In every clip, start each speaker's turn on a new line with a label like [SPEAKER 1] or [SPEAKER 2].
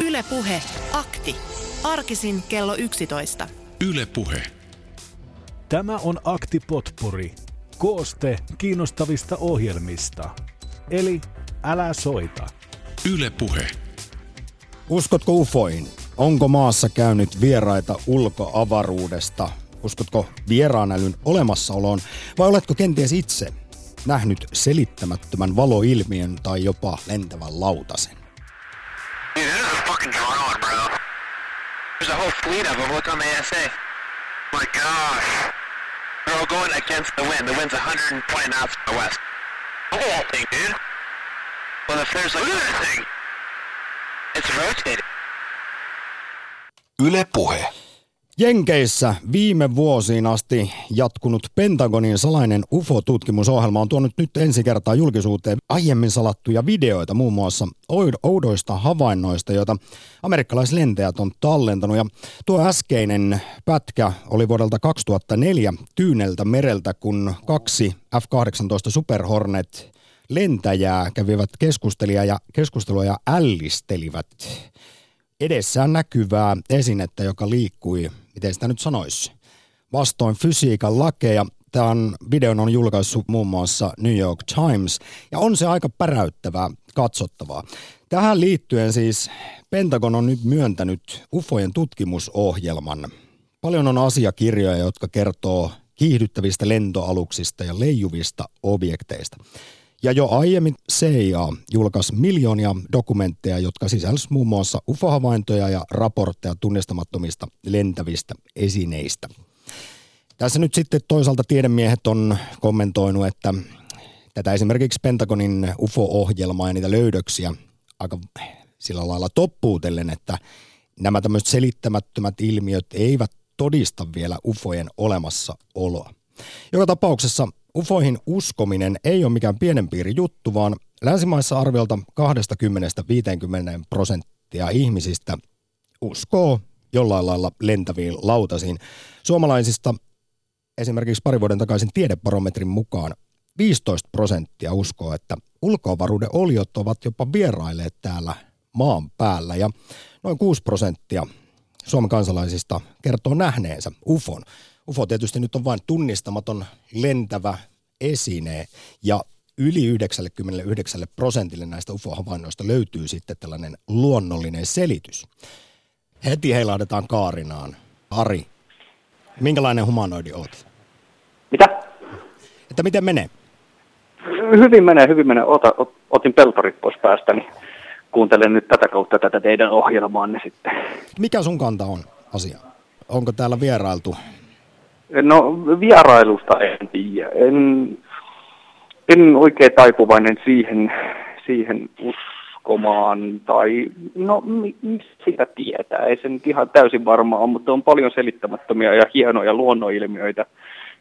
[SPEAKER 1] Ylepuhe akti. Arkisin kello 11.
[SPEAKER 2] Ylepuhe.
[SPEAKER 3] Tämä on Akti Potpuri. Kooste kiinnostavista ohjelmista. Eli älä soita.
[SPEAKER 2] Ylepuhe.
[SPEAKER 4] Uskotko ufoihin? Onko maassa käynyt vieraita ulkoavaruudesta? Uskotko vieraan älyn olemassaoloon? Vai oletko kenties itse nähnyt selittämättömän valoilmiön tai jopa lentävän lautasen?
[SPEAKER 5] Dude, there's a fucking drone, bro. There's a whole fleet of them. Look on the ASA. My gosh. They're all going against the wind. The wind's 120 knots to the west. Look at that thing, dude. Well, if there's like... Look at that thing. It's rotating.
[SPEAKER 2] Ylepuhe.
[SPEAKER 4] Jenkeissä viime vuosiin asti jatkunut Pentagonin salainen UFO-tutkimusohjelma on tuonut nyt ensi kertaa julkisuuteen aiemmin salattuja videoita muun muassa oudoista havainnoista, joita amerikkalaislentäjät on tallentanut. Ja tuo äskeinen pätkä oli vuodelta 2004 Tyyneltä mereltä, kun kaksi F-18 Super Hornet lentäjää kävivät keskustelua ja, keskustelua ja ällistelivät edessään näkyvää esinettä, joka liikkui, miten sitä nyt sanoisi, vastoin fysiikan lakeja. Tämän videon on julkaissut muun muassa New York Times, ja on se aika päräyttävää katsottavaa. Tähän liittyen siis Pentagon on nyt myöntänyt UFOjen tutkimusohjelman. Paljon on asiakirjoja, jotka kertoo kiihdyttävistä lentoaluksista ja leijuvista objekteista. Ja jo aiemmin CIA julkaisi miljoonia dokumentteja, jotka sisälsivät muun muassa UFO-havaintoja ja raportteja tunnistamattomista lentävistä esineistä. Tässä nyt sitten toisaalta tiedemiehet on kommentoinut, että tätä esimerkiksi Pentagonin UFO-ohjelmaa ja niitä löydöksiä aika sillä lailla toppuutellen, että nämä tämmöiset selittämättömät ilmiöt eivät todista vielä UFOjen olemassaoloa. Joka tapauksessa ufoihin uskominen ei ole mikään pienen piiri juttu, vaan länsimaissa arviolta 20-50 prosenttia ihmisistä uskoo jollain lailla lentäviin lautasiin. Suomalaisista esimerkiksi pari vuoden takaisin tiedebarometrin mukaan 15 prosenttia uskoo, että ulkoavaruuden oliot ovat jopa vierailleet täällä maan päällä ja noin 6 prosenttia Suomen kansalaisista kertoo nähneensä UFON. UFO tietysti nyt on vain tunnistamaton lentävä esine ja yli 99 prosentille näistä UFO-havainnoista löytyy sitten tällainen luonnollinen selitys. Heti heilahdetaan Kaarinaan. Ari, minkälainen humanoidi olet?
[SPEAKER 6] Mitä?
[SPEAKER 4] Että miten menee?
[SPEAKER 6] Hyvin menee, hyvin menee. Ota, ot, otin peltorit pois päästä, niin kuuntelen nyt tätä kautta tätä teidän ohjelmaanne sitten.
[SPEAKER 4] Mikä sun kanta on asia? Onko täällä vierailtu
[SPEAKER 6] No vierailusta en tiedä. En, en oikein taipuvainen siihen, siihen uskomaan tai no sitä tietää. Ei se nyt ihan täysin varmaa ole, mutta on paljon selittämättömiä ja hienoja luonnonilmiöitä,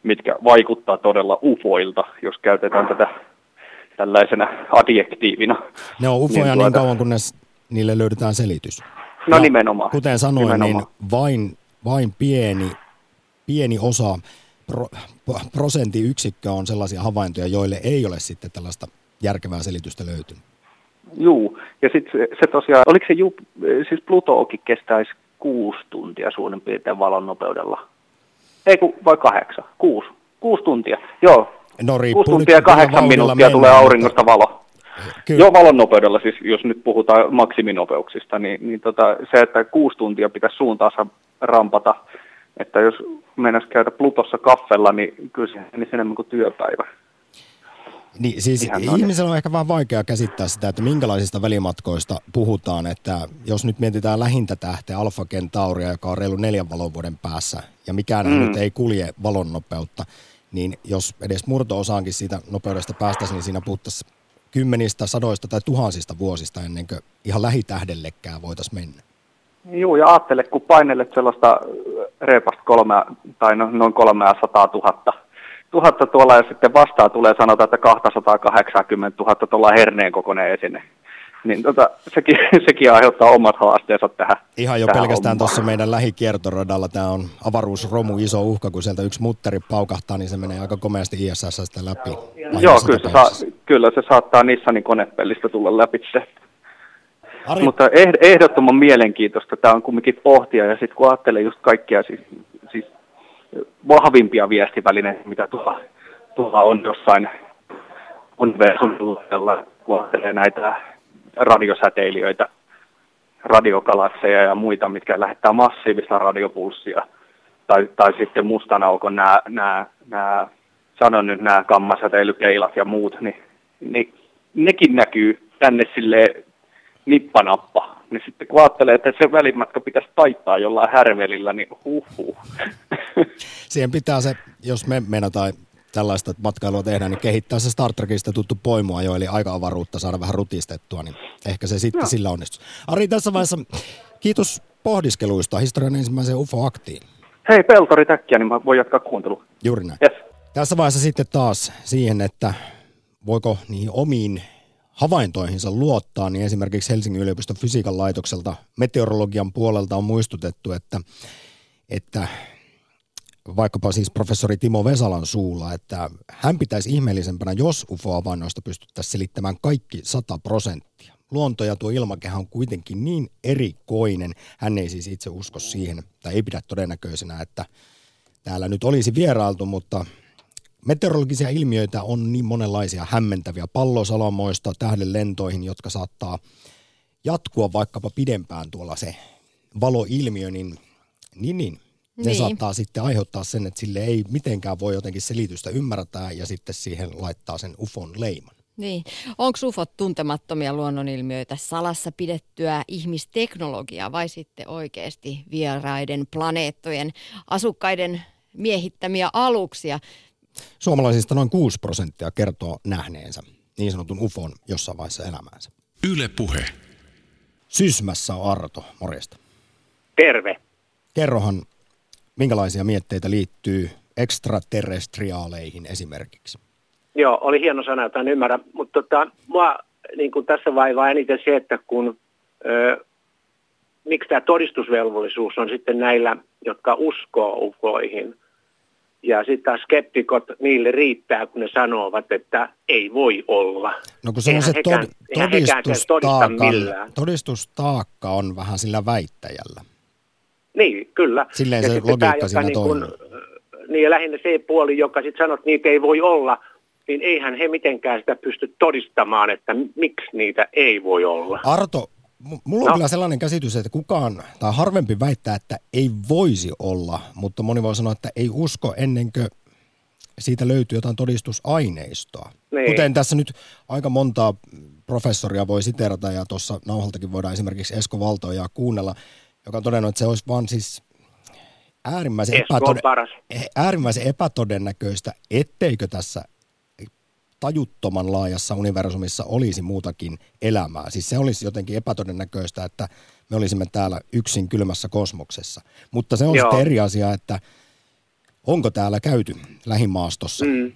[SPEAKER 6] mitkä vaikuttaa todella ufoilta, jos käytetään tätä tällaisena adjektiivina.
[SPEAKER 4] Ne on ufoja niin, tuota, niin kauan, kunnes niille löydetään selitys.
[SPEAKER 6] No ja nimenomaan.
[SPEAKER 4] Kuten sanoin, niin nimenomaan. niin vain, vain pieni pieni osa, pro, prosenttiyksikkö on sellaisia havaintoja, joille ei ole sitten tällaista järkevää selitystä löytynyt.
[SPEAKER 6] Juu, ja sitten se, se tosiaan, oliko se, ju, siis Plutookin kestäisi kuusi tuntia suurin piirtein valon nopeudella? Ei kun, vai kahdeksan? Kuusi. Kuusi tuntia, joo.
[SPEAKER 4] No
[SPEAKER 6] Kuusi tuntia ja kahdeksan minuuttia mennään, tulee auringosta mutta... valo. Kyllä. Joo, valon nopeudella siis, jos nyt puhutaan maksiminopeuksista, niin, niin tota, se, että kuusi tuntia pitäisi suuntaansa rampata, että jos meinasi käydä Plutossa kaffella, niin kyllä se menisi enemmän kuin työpäivä.
[SPEAKER 4] Niin, siis Ihan ihmisellä on ehkä vähän vaikea käsittää sitä, että minkälaisista välimatkoista puhutaan, että jos nyt mietitään lähintä tähteä Alfa Centauria, joka on reilu neljän valovuoden päässä, ja mikään mm. nyt ei kulje valon nopeutta, niin jos edes murto-osaankin siitä nopeudesta päästäisiin, niin siinä puhuttaisiin kymmenistä, sadoista tai tuhansista vuosista ennen kuin ihan lähitähdellekään voitaisiin mennä.
[SPEAKER 6] Joo, ja ajattele, kun painelet sellaista reipasta kolme, tai no, noin 300 000 tuhatta tuolla ja sitten vastaan tulee sanota, että 280 000 tuolla herneen kokoinen esine. Niin tota, sekin, sekin aiheuttaa omat haasteensa tähän.
[SPEAKER 4] Ihan jo
[SPEAKER 6] tähän
[SPEAKER 4] pelkästään tuossa meidän lähikiertoradalla tämä on avaruusromu iso uhka, kun sieltä yksi mutteri paukahtaa, niin se menee aika komeasti ISS sitä läpi.
[SPEAKER 6] Joo, kyllä se, saa, kyllä se saattaa Nissanin konepellistä tulla läpi se.
[SPEAKER 4] Ari,
[SPEAKER 6] Mutta eh- ehdottoman mielenkiintoista tämä on kumminkin pohtia, ja sitten kun ajattelee just kaikkia siis, siis vahvimpia viestivälineitä, mitä tuolla, tuolla on jossain universumilla, kun ajattelee näitä radiosäteilijöitä, radiokalasseja ja muita, mitkä lähettää massiivista radiopulssia, tai, tai sitten mustan aukon nämä, nämä, nämä sanon nyt nämä kammasäteilykeilat ja muut, niin, niin nekin näkyy tänne sille nippanappa. Niin sitten kun ajattelee, että se välimatka pitäisi taittaa jollain härvelillä, niin huhhuh.
[SPEAKER 4] siihen pitää se, jos me meinataan tällaista matkailua tehdään, niin kehittää se Star Trekista tuttu poimua jo, eli aika-avaruutta saada vähän rutistettua, niin ehkä se sitten
[SPEAKER 6] Joo.
[SPEAKER 4] sillä onnistuu. Ari, tässä vaiheessa kiitos pohdiskeluista historian ensimmäiseen UFO-aktiin.
[SPEAKER 6] Hei, Peltori täkkiä, niin mä voin jatkaa kuuntelua.
[SPEAKER 4] Juuri näin.
[SPEAKER 6] Yes.
[SPEAKER 4] Tässä vaiheessa sitten taas siihen, että voiko niihin omiin havaintoihinsa luottaa, niin esimerkiksi Helsingin yliopiston fysiikan laitokselta meteorologian puolelta on muistutettu, että, että vaikkapa siis professori Timo Vesalan suulla, että hän pitäisi ihmeellisempänä, jos UFO-havainnoista pystyttäisiin selittämään kaikki 100 prosenttia. Luonto ja tuo ilmakehä on kuitenkin niin erikoinen, hän ei siis itse usko siihen, tai ei pidä todennäköisenä, että täällä nyt olisi vierailtu, mutta meteorologisia ilmiöitä on niin monenlaisia hämmentäviä pallosalomoista tähden lentoihin, jotka saattaa jatkua vaikkapa pidempään tuolla se valoilmiö, niin, niin, niin ne
[SPEAKER 7] Niin.
[SPEAKER 4] saattaa sitten aiheuttaa sen, että sille ei mitenkään voi jotenkin selitystä ymmärtää ja sitten siihen laittaa sen ufon leiman.
[SPEAKER 7] Niin. Onko ufot tuntemattomia luonnonilmiöitä, salassa pidettyä ihmisteknologiaa vai sitten oikeasti vieraiden planeettojen asukkaiden miehittämiä aluksia?
[SPEAKER 4] Suomalaisista noin 6 prosenttia kertoo nähneensä niin sanotun ufon jossain vaiheessa elämäänsä.
[SPEAKER 2] Yle Puhe.
[SPEAKER 4] Sysmässä on Arto, morjesta.
[SPEAKER 8] Terve.
[SPEAKER 4] Kerrohan, minkälaisia mietteitä liittyy ekstraterrestriaaleihin esimerkiksi?
[SPEAKER 8] Joo, oli hieno sana, jota en ymmärrä, mutta tota, mua niin kuin tässä vaivaa eniten se, että kun, ö, miksi tämä todistusvelvollisuus on sitten näillä, jotka uskoo ufoihin. Ja sitten taas skeptikot, niille riittää, kun ne sanovat, että ei voi olla.
[SPEAKER 4] No kun se on se tod- todistustaakka, todistustaakka on vähän sillä väittäjällä.
[SPEAKER 8] Niin, kyllä.
[SPEAKER 4] Silleen
[SPEAKER 8] ja
[SPEAKER 4] se
[SPEAKER 8] tämä,
[SPEAKER 4] logiikka siinä
[SPEAKER 8] niin kuin,
[SPEAKER 4] toimii.
[SPEAKER 8] niin ja lähinnä se puoli, joka sitten sanoo, että niitä ei voi olla, niin eihän he mitenkään sitä pysty todistamaan, että miksi niitä ei voi olla.
[SPEAKER 4] Arto, mulla on
[SPEAKER 8] No.
[SPEAKER 4] kyllä sellainen käsitys, että kukaan, tai harvempi väittää, että ei voisi olla, mutta moni voi sanoa, että ei usko ennen kuin siitä löytyy jotain todistusaineistoa.
[SPEAKER 8] Niin.
[SPEAKER 4] Kuten tässä nyt aika montaa professoria voi siterata, ja tuossa nauhaltakin voidaan esimerkiksi Esko Valtoja kuunnella, joka on todennut, että se olisi vaan siis äärimmäisen,
[SPEAKER 8] Esko on
[SPEAKER 4] epätode-
[SPEAKER 8] paras.
[SPEAKER 4] äärimmäisen epätodennäköistä, etteikö tässä tajuttoman laajassa universumissa olisi muutakin elämää. Siis se olisi jotenkin epätodennäköistä, että me olisimme täällä yksin kylmässä kosmoksessa. Mutta se on
[SPEAKER 8] Joo.
[SPEAKER 4] sitten eri asia, että onko täällä käyty lähimaastossa.
[SPEAKER 8] Mm.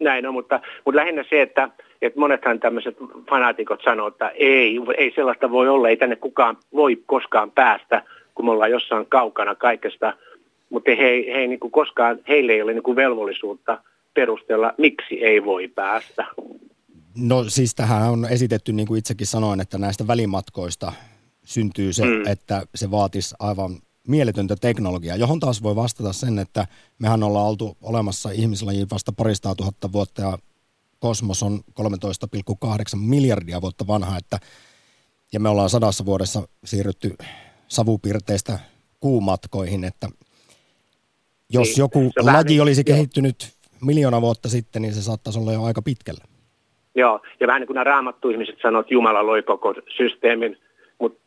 [SPEAKER 8] Näin on, mutta, mutta lähinnä se, että, että monethan tämmöiset fanaatikot sanoo, että ei, ei sellaista voi olla, ei tänne kukaan voi koskaan päästä, kun me ollaan jossain kaukana kaikesta, mutta he, he ei niin kuin koskaan, heille ei ole niin kuin velvollisuutta perustella, miksi ei voi päästä.
[SPEAKER 4] No siis tähän on esitetty, niin kuin itsekin sanoin, että näistä välimatkoista syntyy se, mm. Että se vaatisi aivan mieletöntä teknologiaa, johon taas voi vastata sen, että mehän ollaan oltu olemassa ihmislajiin vasta paristaa tuhatta vuotta ja kosmos on 13,8 miljardia vuotta vanha, että, ja me ollaan sadassa vuodessa siirrytty savupirteistä kuumatkoihin, että jos
[SPEAKER 8] Niin,
[SPEAKER 4] joku laji
[SPEAKER 8] niin-
[SPEAKER 4] olisi
[SPEAKER 8] joo.
[SPEAKER 4] kehittynyt miljoona vuotta sitten, niin se saattaisi olla jo aika pitkällä.
[SPEAKER 8] Joo, ja vähän niin kuin nämä raamattu ihmiset sanoo, että Jumala loi koko systeemin, mutta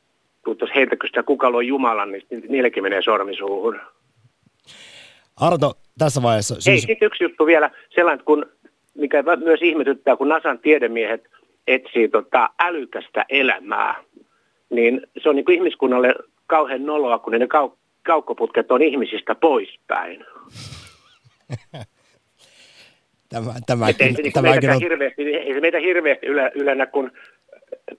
[SPEAKER 8] jos heiltä kysytään, kuka loi Jumalan, niin niillekin menee sormi suuhun.
[SPEAKER 4] Arto, tässä vaiheessa siis...
[SPEAKER 8] sitten yksi juttu vielä, sellainen, kun, mikä myös ihmetyttää, kun NASAn tiedemiehet etsii tota älykästä elämää, niin se on niin kuin ihmiskunnalle kauhean noloa, kun ne kau- kaukkoputket on ihmisistä poispäin.
[SPEAKER 4] Tämä, tämä,
[SPEAKER 8] Et ei se, niin
[SPEAKER 4] tämä,
[SPEAKER 8] meitäkään
[SPEAKER 4] on,
[SPEAKER 8] hirveästi, ei se meitä hirveästi yle, ylennä, kun,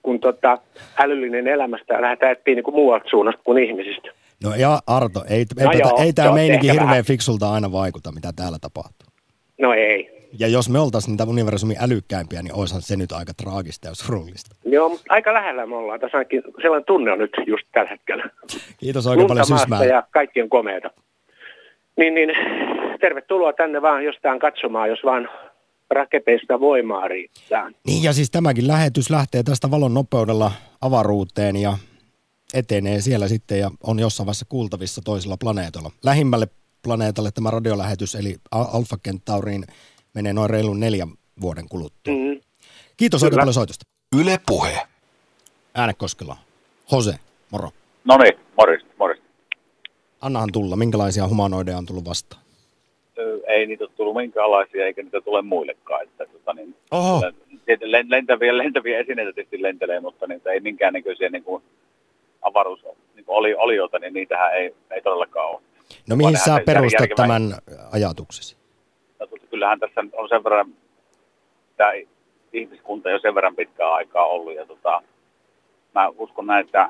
[SPEAKER 8] kun tota, älyllinen elämästä lähdetään etsiä niin kuin muualta suunnasta kuin ihmisistä.
[SPEAKER 4] no ja Arto, ei,
[SPEAKER 8] No
[SPEAKER 4] ei,
[SPEAKER 8] joo,
[SPEAKER 4] ei
[SPEAKER 8] se
[SPEAKER 4] tämä
[SPEAKER 8] on
[SPEAKER 4] meininki hirveän
[SPEAKER 8] vähän.
[SPEAKER 4] fiksulta aina vaikuta, mitä täällä tapahtuu.
[SPEAKER 8] No ei.
[SPEAKER 4] Ja jos me oltaisiin niitä universumin älykkäimpiä, niin olisihan se nyt aika traagista ja surullista.
[SPEAKER 8] Joo, mutta aika lähellä me ollaan. Tässä ainakin sellainen tunne on nyt just tällä hetkellä.
[SPEAKER 4] Kiitos oikein paljon
[SPEAKER 8] Lunta
[SPEAKER 4] Sysmää.
[SPEAKER 8] maasta ja kaikki on komeata. Niin, niin tervetuloa tänne vaan jostain katsomaan, jos vaan raketeista voimaa riittää.
[SPEAKER 4] Niin ja siis tämäkin lähetys lähtee tästä valon nopeudella avaruuteen ja etenee siellä sitten ja on jossain vaiheessa kuultavissa toisella planeetalla. Lähimmälle planeetalle tämä radiolähetys eli A- Alpha Centauriin menee noin reilun neljän vuoden kuluttua.
[SPEAKER 8] Mm.
[SPEAKER 4] Kiitos oikein paljon soitosta.
[SPEAKER 2] Yle Puhe.
[SPEAKER 4] Äänekoskela. Jose, moro.
[SPEAKER 9] No niin, morjesta, morjesta.
[SPEAKER 4] Annahan tulla. Minkälaisia humanoideja on tullut vastaan?
[SPEAKER 9] Ei niitä ole tullut minkäänlaisia, eikä niitä tule muillekaan. Että, tota, niin,
[SPEAKER 4] Oho.
[SPEAKER 9] lentäviä, lentäviä esineitä tietysti lentelee, mutta niitä ei minkään näköisiä niin kuin avaruus niin kuin oli, olioita, niin niitähän ei, ei todellakaan ole.
[SPEAKER 4] No mihin
[SPEAKER 9] Vaan
[SPEAKER 4] sä
[SPEAKER 9] nehän se
[SPEAKER 4] perustat
[SPEAKER 9] järkevä-
[SPEAKER 4] tämän ajatuksesi?
[SPEAKER 9] No, kyllähän tässä on sen verran, tämä ihmiskunta jo sen verran pitkää aikaa ollut. Ja tota, mä uskon näin, että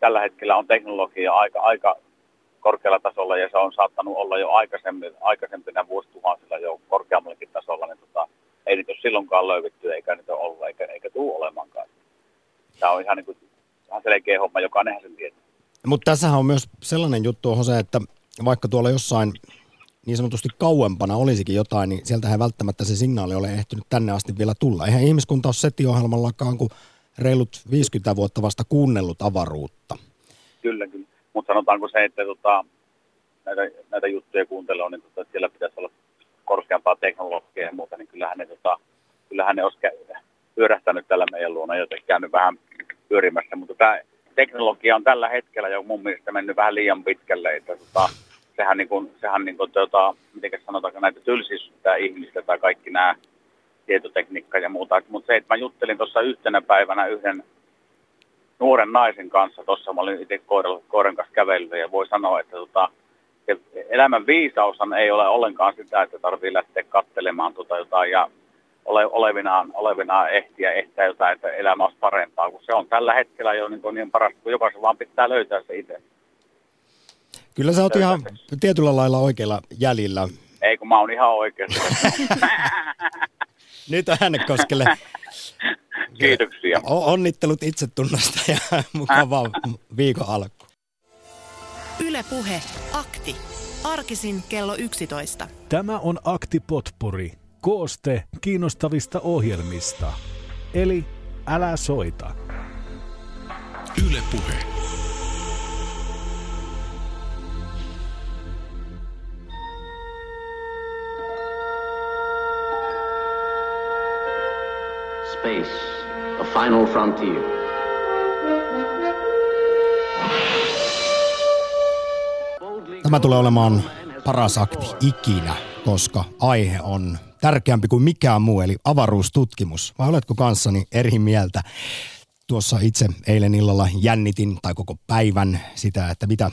[SPEAKER 9] tällä hetkellä on teknologia aika, aika korkealla tasolla ja se on saattanut olla jo aikaisemmin, aikaisempina vuosituhansilla jo korkeammallakin tasolla, niin tota, ei niitä ole silloinkaan löydetty eikä niitä ole ollut eikä, eikä tule olemaankaan. Tämä on ihan, niin kuin, ihan selkeä homma, jokainenhan sen tietää.
[SPEAKER 4] Mutta tässähän on myös sellainen juttu, Jose, että vaikka tuolla jossain niin sanotusti kauempana olisikin jotain, niin sieltä ei välttämättä se signaali ole ehtinyt tänne asti vielä tulla. Eihän ihmiskunta ole SETI-ohjelmallakaan kuin reilut 50 vuotta vasta kuunnellut avaruutta.
[SPEAKER 9] Kyllä, kyllä. Mutta sanotaanko se, että tota, näitä, näitä juttuja kuuntelee, niin tota, siellä pitäisi olla korkeampaa teknologiaa ja muuta, niin kyllähän ne, tota, kyllähän ne olisi pyörähtänyt tällä meidän luona, joten käynyt vähän pyörimässä. Mutta tämä teknologia on tällä hetkellä jo mun mielestä mennyt vähän liian pitkälle, että tota, sehän, niin kuin, sehän niin kuin, tota, miten sanotaanko näitä tylsistää ihmistä tai kaikki nämä tietotekniikka ja muuta. Mutta se, että mä juttelin tuossa yhtenä päivänä yhden nuoren naisen kanssa tuossa, mä olin itse koiran, koiran kanssa kävellyt ja voi sanoa, että tota, se elämän viisaushan ei ole ollenkaan sitä, että tarvii lähteä katselemaan tota jotain ja ole, olevinaan, olevinaan ehtiä ehtää jotain, että elämä olisi parempaa, kun se on tällä hetkellä jo niin, niin parasta, kun jokaisen vaan pitää löytää se itse.
[SPEAKER 4] Kyllä sä oot ihan tietyllä lailla oikeilla jäljillä.
[SPEAKER 9] Ei, kun mä oon ihan oikeasti.
[SPEAKER 4] Nyt äänekoskelle.
[SPEAKER 9] Kiitoksia.
[SPEAKER 4] O- onnittelut itsetunnosta ja mukavaa viikon alku.
[SPEAKER 1] Yle Puhe. Akti. Arkisin kello 11.
[SPEAKER 3] Tämä on Akti Potpuri. Kooste kiinnostavista ohjelmista. Eli älä soita.
[SPEAKER 2] Yle
[SPEAKER 10] Space, the final frontier.
[SPEAKER 4] Tämä tulee olemaan paras akti ikinä, koska aihe on tärkeämpi kuin mikään muu, eli avaruustutkimus. Vai oletko kanssani eri mieltä? Tuossa itse eilen illalla jännitin, tai koko päivän, sitä, että mitä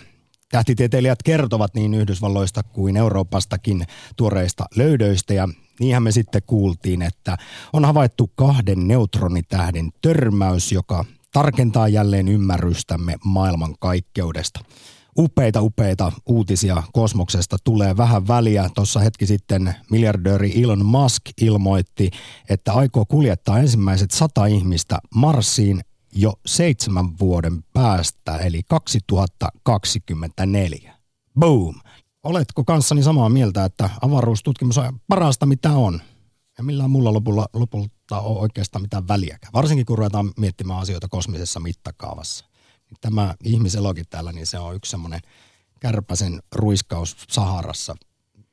[SPEAKER 4] tähtitieteilijät kertovat niin Yhdysvalloista kuin Euroopastakin tuoreista löydöistä. Ja niinhän me sitten kuultiin, että on havaittu kahden neutronitähden törmäys, joka tarkentaa jälleen ymmärrystämme maailman kaikkeudesta. Upeita, upeita uutisia kosmoksesta tulee vähän väliä. Tuossa hetki sitten miljardööri Elon Musk ilmoitti, että aikoo kuljettaa ensimmäiset sata ihmistä Marsiin jo seitsemän vuoden päästä, eli 2024. Boom! Oletko kanssani samaa mieltä, että avaruustutkimus on parasta mitä on? Ja millään muulla lopulla, lopulta ole oikeastaan mitään väliäkään. Varsinkin kun ruvetaan miettimään asioita kosmisessa mittakaavassa. Tämä ihmiselokin täällä, niin se on yksi semmoinen kärpäsen ruiskaus Saharassa.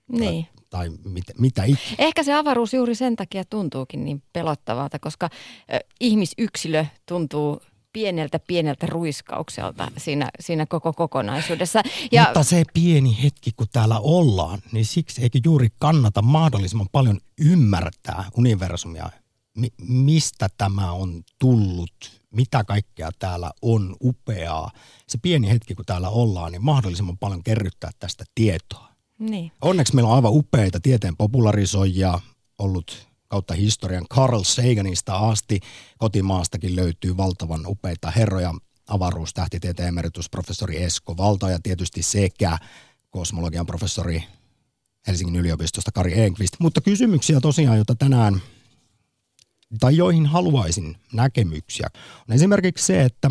[SPEAKER 7] Niin.
[SPEAKER 4] Tai mit, mitä ikinä.
[SPEAKER 7] Ehkä se avaruus juuri sen takia tuntuukin niin pelottavalta, koska ö, ihmisyksilö tuntuu pieneltä pieneltä ruiskaukselta siinä, siinä koko kokonaisuudessa.
[SPEAKER 4] Ja... Mutta se pieni hetki, kun täällä ollaan, niin siksi eikö juuri kannata mahdollisimman paljon ymmärtää universumia, mi- mistä tämä on tullut, mitä kaikkea täällä on upeaa. Se pieni hetki, kun täällä ollaan, niin mahdollisimman paljon kerryttää tästä tietoa.
[SPEAKER 7] Niin.
[SPEAKER 4] Onneksi meillä on aivan upeita tieteen popularisoijia ollut kautta historian. Carl Saganista asti kotimaastakin löytyy valtavan upeita herroja. Avaruustähtitieteen emeritusprofessori Esko Valta ja tietysti sekä kosmologian professori Helsingin yliopistosta Kari Enqvist. Mutta kysymyksiä tosiaan, joita tänään tai joihin haluaisin näkemyksiä, on esimerkiksi se, että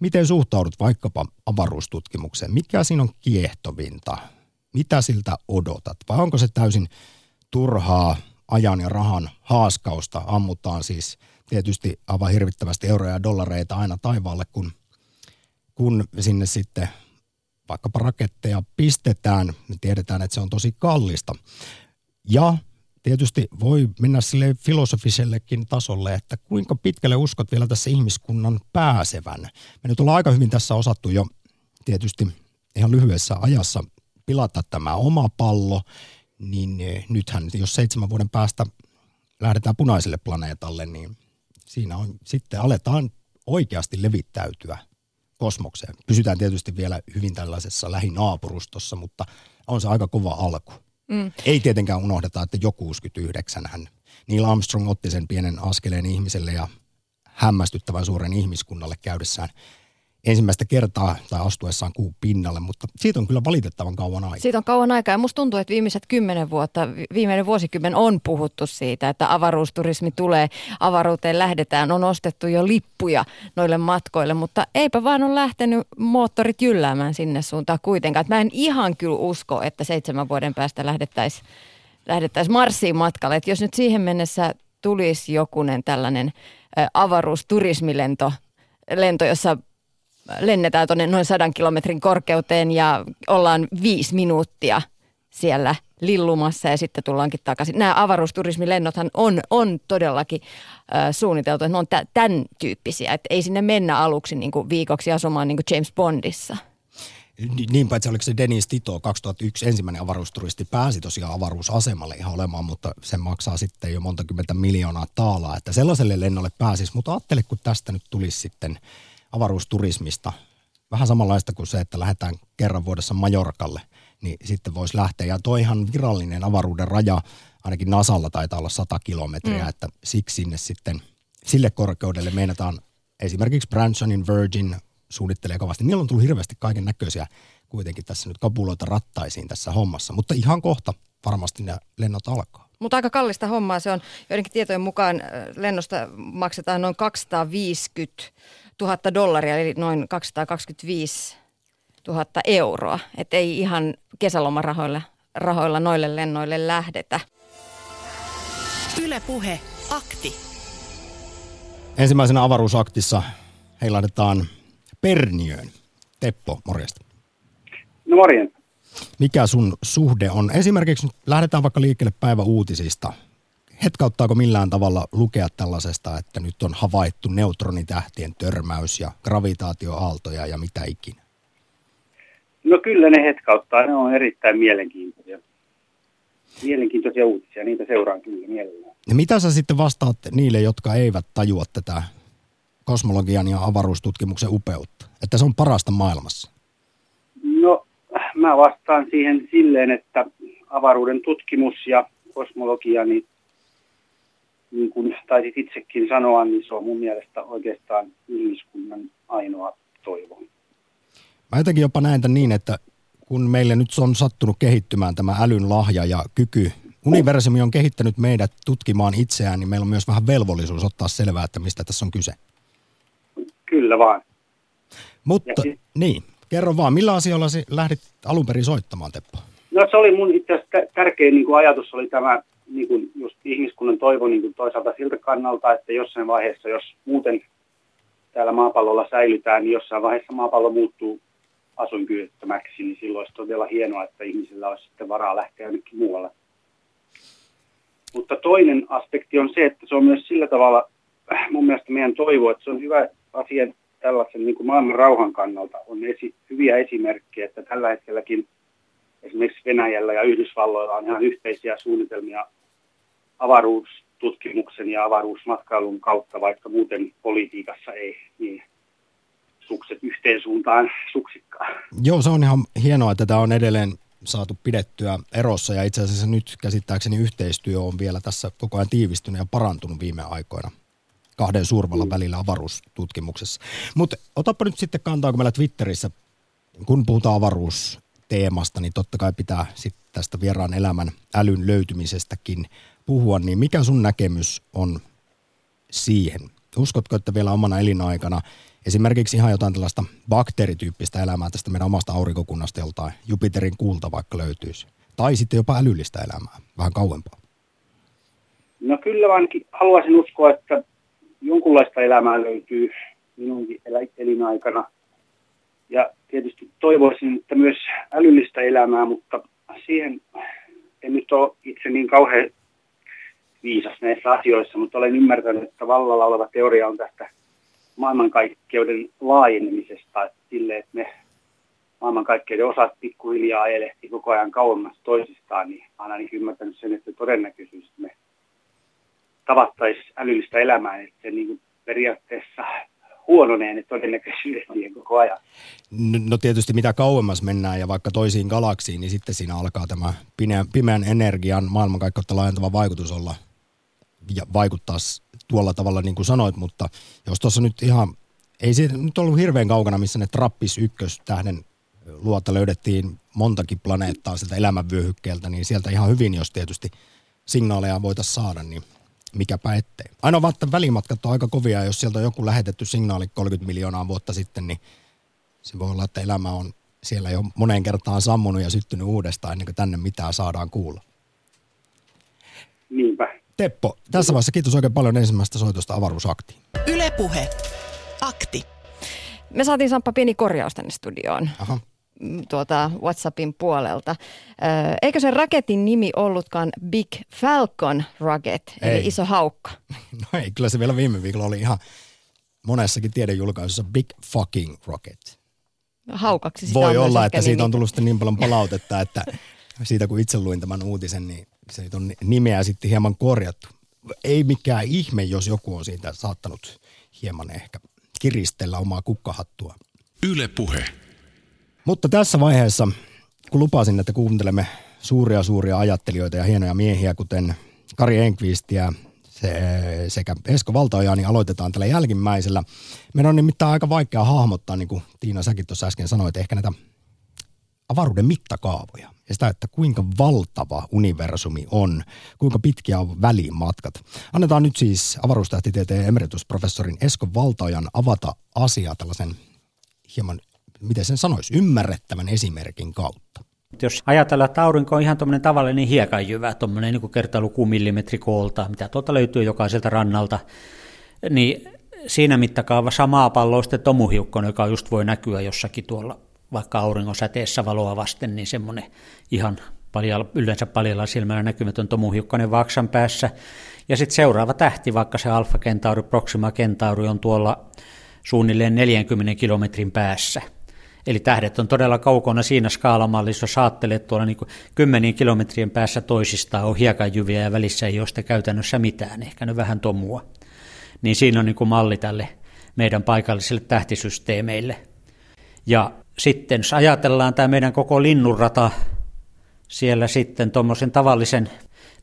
[SPEAKER 4] miten suhtaudut vaikkapa avaruustutkimukseen? Mikä siinä on kiehtovinta? Mitä siltä odotat? Vai onko se täysin turhaa ajan ja rahan haaskausta? Ammutaan siis tietysti aivan hirvittävästi euroja ja dollareita aina taivaalle, kun, kun sinne sitten vaikkapa raketteja pistetään. Me tiedetään, että se on tosi kallista. Ja tietysti voi mennä sille filosofisellekin tasolle, että kuinka pitkälle uskot vielä tässä ihmiskunnan pääsevän. Me nyt ollaan aika hyvin tässä osattu jo tietysti ihan lyhyessä ajassa pilata tämä oma pallo, niin eh, nythän jos seitsemän vuoden päästä lähdetään punaiselle planeetalle, niin siinä on sitten aletaan oikeasti levittäytyä kosmokseen. Pysytään tietysti vielä hyvin tällaisessa lähinaapurustossa, mutta on se aika kova alku. Mm. Ei tietenkään unohdeta, että jo 69 hän Neil Armstrong otti sen pienen askeleen ihmiselle ja hämmästyttävän suuren ihmiskunnalle käydessään ensimmäistä kertaa tai astuessaan kuun pinnalle, mutta siitä on kyllä valitettavan kauan aikaa.
[SPEAKER 7] Siitä on kauan aikaa ja musta tuntuu, että viimeiset kymmenen vuotta, viimeinen vuosikymmen on puhuttu siitä, että avaruusturismi tulee, avaruuteen lähdetään, on ostettu jo lippuja noille matkoille, mutta eipä vaan ole lähtenyt moottorit jylläämään sinne suuntaan kuitenkaan. Mä en ihan kyllä usko, että seitsemän vuoden päästä lähdettäisiin lähdettäisi Marsiin matkalle, että jos nyt siihen mennessä tulisi jokunen tällainen avaruusturismilento, lento, jossa lennetään tuonne noin sadan kilometrin korkeuteen ja ollaan viisi minuuttia siellä lillumassa ja sitten tullaankin takaisin. Nämä avaruusturismilennothan on, on todellakin äh, suunniteltu, että ne on tämän tyyppisiä, että ei sinne mennä aluksi niin kuin viikoksi asumaan niin kuin James Bondissa.
[SPEAKER 4] Niin paitsi oliko se Dennis Tito 2001 ensimmäinen avaruusturisti pääsi tosiaan avaruusasemalle ihan olemaan, mutta se maksaa sitten jo monta kymmentä miljoonaa taalaa, että sellaiselle lennolle pääsisi. Mutta ajattele, kun tästä nyt tulisi sitten – avaruusturismista. Vähän samanlaista kuin se, että lähdetään kerran vuodessa Majorkalle, niin sitten voisi lähteä. Ja toi ihan virallinen avaruuden raja, ainakin Nasalla taitaa olla 100 kilometriä, mm. että siksi sinne sitten, sille korkeudelle meinataan esimerkiksi Bransonin Virgin suunnittelee kovasti. Niillä on tullut hirveästi kaiken näköisiä kuitenkin tässä nyt kapuloita rattaisiin tässä hommassa, mutta ihan kohta varmasti ne lennot alkaa.
[SPEAKER 7] Mutta aika kallista hommaa se on. Joidenkin tietojen mukaan lennosta maksetaan noin 250 000 dollaria, eli noin 225 000 euroa. Että ei ihan kesälomarahoilla rahoilla noille lennoille lähdetä.
[SPEAKER 1] Ylepuhe akti.
[SPEAKER 4] Ensimmäisenä avaruusaktissa heilahdetaan Perniöön. Teppo, morjesta.
[SPEAKER 11] No morjens.
[SPEAKER 4] Mikä sun suhde on? Esimerkiksi lähdetään vaikka liikkeelle päivä uutisista hetkauttaako millään tavalla lukea tällaisesta, että nyt on havaittu neutronitähtien törmäys ja gravitaatioaaltoja ja mitä ikinä?
[SPEAKER 11] No kyllä ne hetkauttaa, ne on erittäin mielenkiintoisia. Mielenkiintoisia uutisia, niitä seuraan kyllä mielellään.
[SPEAKER 4] Ja mitä sä sitten vastaat niille, jotka eivät tajua tätä kosmologian ja avaruustutkimuksen upeutta? Että se on parasta maailmassa?
[SPEAKER 11] No mä vastaan siihen silleen, että avaruuden tutkimus ja kosmologia, niin niin kuin taisit itsekin sanoa, niin se on mun mielestä oikeastaan ihmiskunnan ainoa toivo.
[SPEAKER 4] Mä jotenkin jopa näen tämän niin, että kun meille nyt on sattunut kehittymään tämä älyn lahja ja kyky, universumi on kehittänyt meidät tutkimaan itseään, niin meillä on myös vähän velvollisuus ottaa selvää, että mistä tässä on kyse.
[SPEAKER 11] Kyllä vaan.
[SPEAKER 4] Mutta, sit... niin, kerro vaan, millä asioilla lähdit alun perin soittamaan, Teppo?
[SPEAKER 11] No se oli mun itse asiassa tärkein niin kuin ajatus oli tämä niin kuin just ihmiskunnan toivo niin kuin toisaalta siltä kannalta, että jossain vaiheessa, jos muuten täällä maapallolla säilytään, niin jossain vaiheessa maapallo muuttuu asuinkyvyttömäksi, niin silloin olisi todella hienoa, että ihmisillä olisi sitten varaa lähteä jonnekin muualle. Mutta toinen aspekti on se, että se on myös sillä tavalla äh, mun mielestä meidän toivo, että se on hyvä asia tällaisen niin kuin maailman rauhan kannalta. On esi- hyviä esimerkkejä, että tällä hetkelläkin esimerkiksi Venäjällä ja Yhdysvalloilla on ihan yhteisiä suunnitelmia avaruustutkimuksen ja avaruusmatkailun kautta, vaikka muuten politiikassa ei niin sukset yhteen suuntaan suksikkaan.
[SPEAKER 4] Joo, se on ihan hienoa, että tämä on edelleen saatu pidettyä erossa ja itse asiassa nyt käsittääkseni yhteistyö on vielä tässä koko ajan tiivistynyt ja parantunut viime aikoina kahden suurvallan mm. välillä avaruustutkimuksessa. Mutta otapa nyt sitten kantaa, kun meillä Twitterissä, kun puhutaan avaruus teemasta, niin totta kai pitää sitten tästä vieraan elämän älyn löytymisestäkin puhua, niin mikä sun näkemys on siihen? Uskotko, että vielä omana elinaikana esimerkiksi ihan jotain tällaista bakteerityyppistä elämää tästä meidän omasta aurinkokunnasta joltain Jupiterin kuulta vaikka löytyisi? Tai sitten jopa älyllistä elämää, vähän kauempaa?
[SPEAKER 11] No kyllä ainakin haluaisin uskoa, että jonkunlaista elämää löytyy minunkin elinaikana. Ja tietysti toivoisin, että myös älyllistä elämää, mutta siihen en nyt ole itse niin kauhean viisas näissä asioissa, mutta olen ymmärtänyt, että vallalla oleva teoria on tästä maailmankaikkeuden laajenemisesta, että sille, että me maailmankaikkeuden osat pikkuhiljaa elehti koko ajan kauemmas toisistaan, niin olen ainakin ymmärtänyt sen, että todennäköisyys, että me tavattaisiin älyllistä elämää, että se niin periaatteessa huononee ne todennäköisyydet siihen koko ajan.
[SPEAKER 4] No tietysti mitä kauemmas mennään ja vaikka toisiin galaksiin, niin sitten siinä alkaa tämä pimeän, pimeän energian maailmankaikkeutta laajentava vaikutus olla ja vaikuttaa tuolla tavalla niin kuin sanoit, mutta jos tuossa nyt ihan, ei se nyt ollut hirveän kaukana, missä ne Trappis ykköstähden luota löydettiin montakin planeettaa sieltä elämänvyöhykkeeltä, niin sieltä ihan hyvin, jos tietysti signaaleja voitaisiin saada, niin mikäpä ettei. Ainoa vaan, että välimatkat on aika kovia, jos sieltä on joku lähetetty signaali 30 miljoonaa vuotta sitten, niin se voi olla, että elämä on siellä jo moneen kertaan sammunut ja syttynyt uudestaan ennen kuin tänne mitään saadaan kuulla.
[SPEAKER 11] Niinpä.
[SPEAKER 4] Teppo, tässä vaiheessa kiitos oikein paljon ensimmäisestä soitosta avaruusaktiin.
[SPEAKER 1] Ylepuhe. Akti.
[SPEAKER 7] Me saatiin Samppa pieni korjaus tänne studioon.
[SPEAKER 4] Aha
[SPEAKER 7] tuota WhatsAppin puolelta. Eikö se raketin nimi ollutkaan Big Falcon Rocket, eli ei. iso haukka?
[SPEAKER 4] No ei, kyllä se vielä viime viikolla oli ihan monessakin tiedejulkaisussa Big Fucking Rocket.
[SPEAKER 7] Haukaksi sitä
[SPEAKER 4] Voi olla, että siitä on tullut sitten niin paljon palautetta, että siitä kun itse luin tämän uutisen, niin se on nimeä sitten hieman korjattu. Ei mikään ihme, jos joku on siitä saattanut hieman ehkä kiristellä omaa kukkahattua.
[SPEAKER 2] Yle puhe.
[SPEAKER 4] Mutta tässä vaiheessa, kun lupasin, että kuuntelemme suuria suuria ajattelijoita ja hienoja miehiä, kuten Kari Enqvistia sekä Esko Valtaoja, niin aloitetaan tällä jälkimmäisellä. Meidän on nimittäin aika vaikea hahmottaa, niin kuin Tiina säkin tuossa äsken sanoit, ehkä näitä avaruuden mittakaavoja ja sitä, että kuinka valtava universumi on, kuinka pitkiä on välimatkat. Annetaan nyt siis avaruustähtitieteen emeritusprofessorin Esko Valtaojan avata asia tällaisen hieman miten sen sanoisi, ymmärrettävän esimerkin kautta.
[SPEAKER 12] Jos ajatellaan, että aurinko on ihan tuommoinen tavallinen hiekanjyvä, tuommoinen niin kertaluku millimetri koolta, mitä tuolta löytyy jokaiselta rannalta, niin siinä mittakaavassa maapallo sitten tomuhiukkonen, joka just voi näkyä jossakin tuolla vaikka auringon säteessä valoa vasten, niin semmoinen ihan paljon, yleensä paljalla silmällä näkymätön tomuhiukkanen vaksan päässä. Ja sitten seuraava tähti, vaikka se Alfa Centauri, Proxima Centauri on tuolla suunnilleen 40 kilometrin päässä – Eli tähdet on todella kaukana siinä skaalamallissa, jos ajattelee, että tuolla niin kymmenien kilometrien päässä toisistaan on hiekanjyviä ja välissä ei ole sitä käytännössä mitään, ehkä ne vähän tomua. Niin siinä on niin malli tälle meidän paikallisille tähtisysteemeille. Ja sitten jos ajatellaan tämä meidän koko linnunrata, siellä sitten tuommoisen tavallisen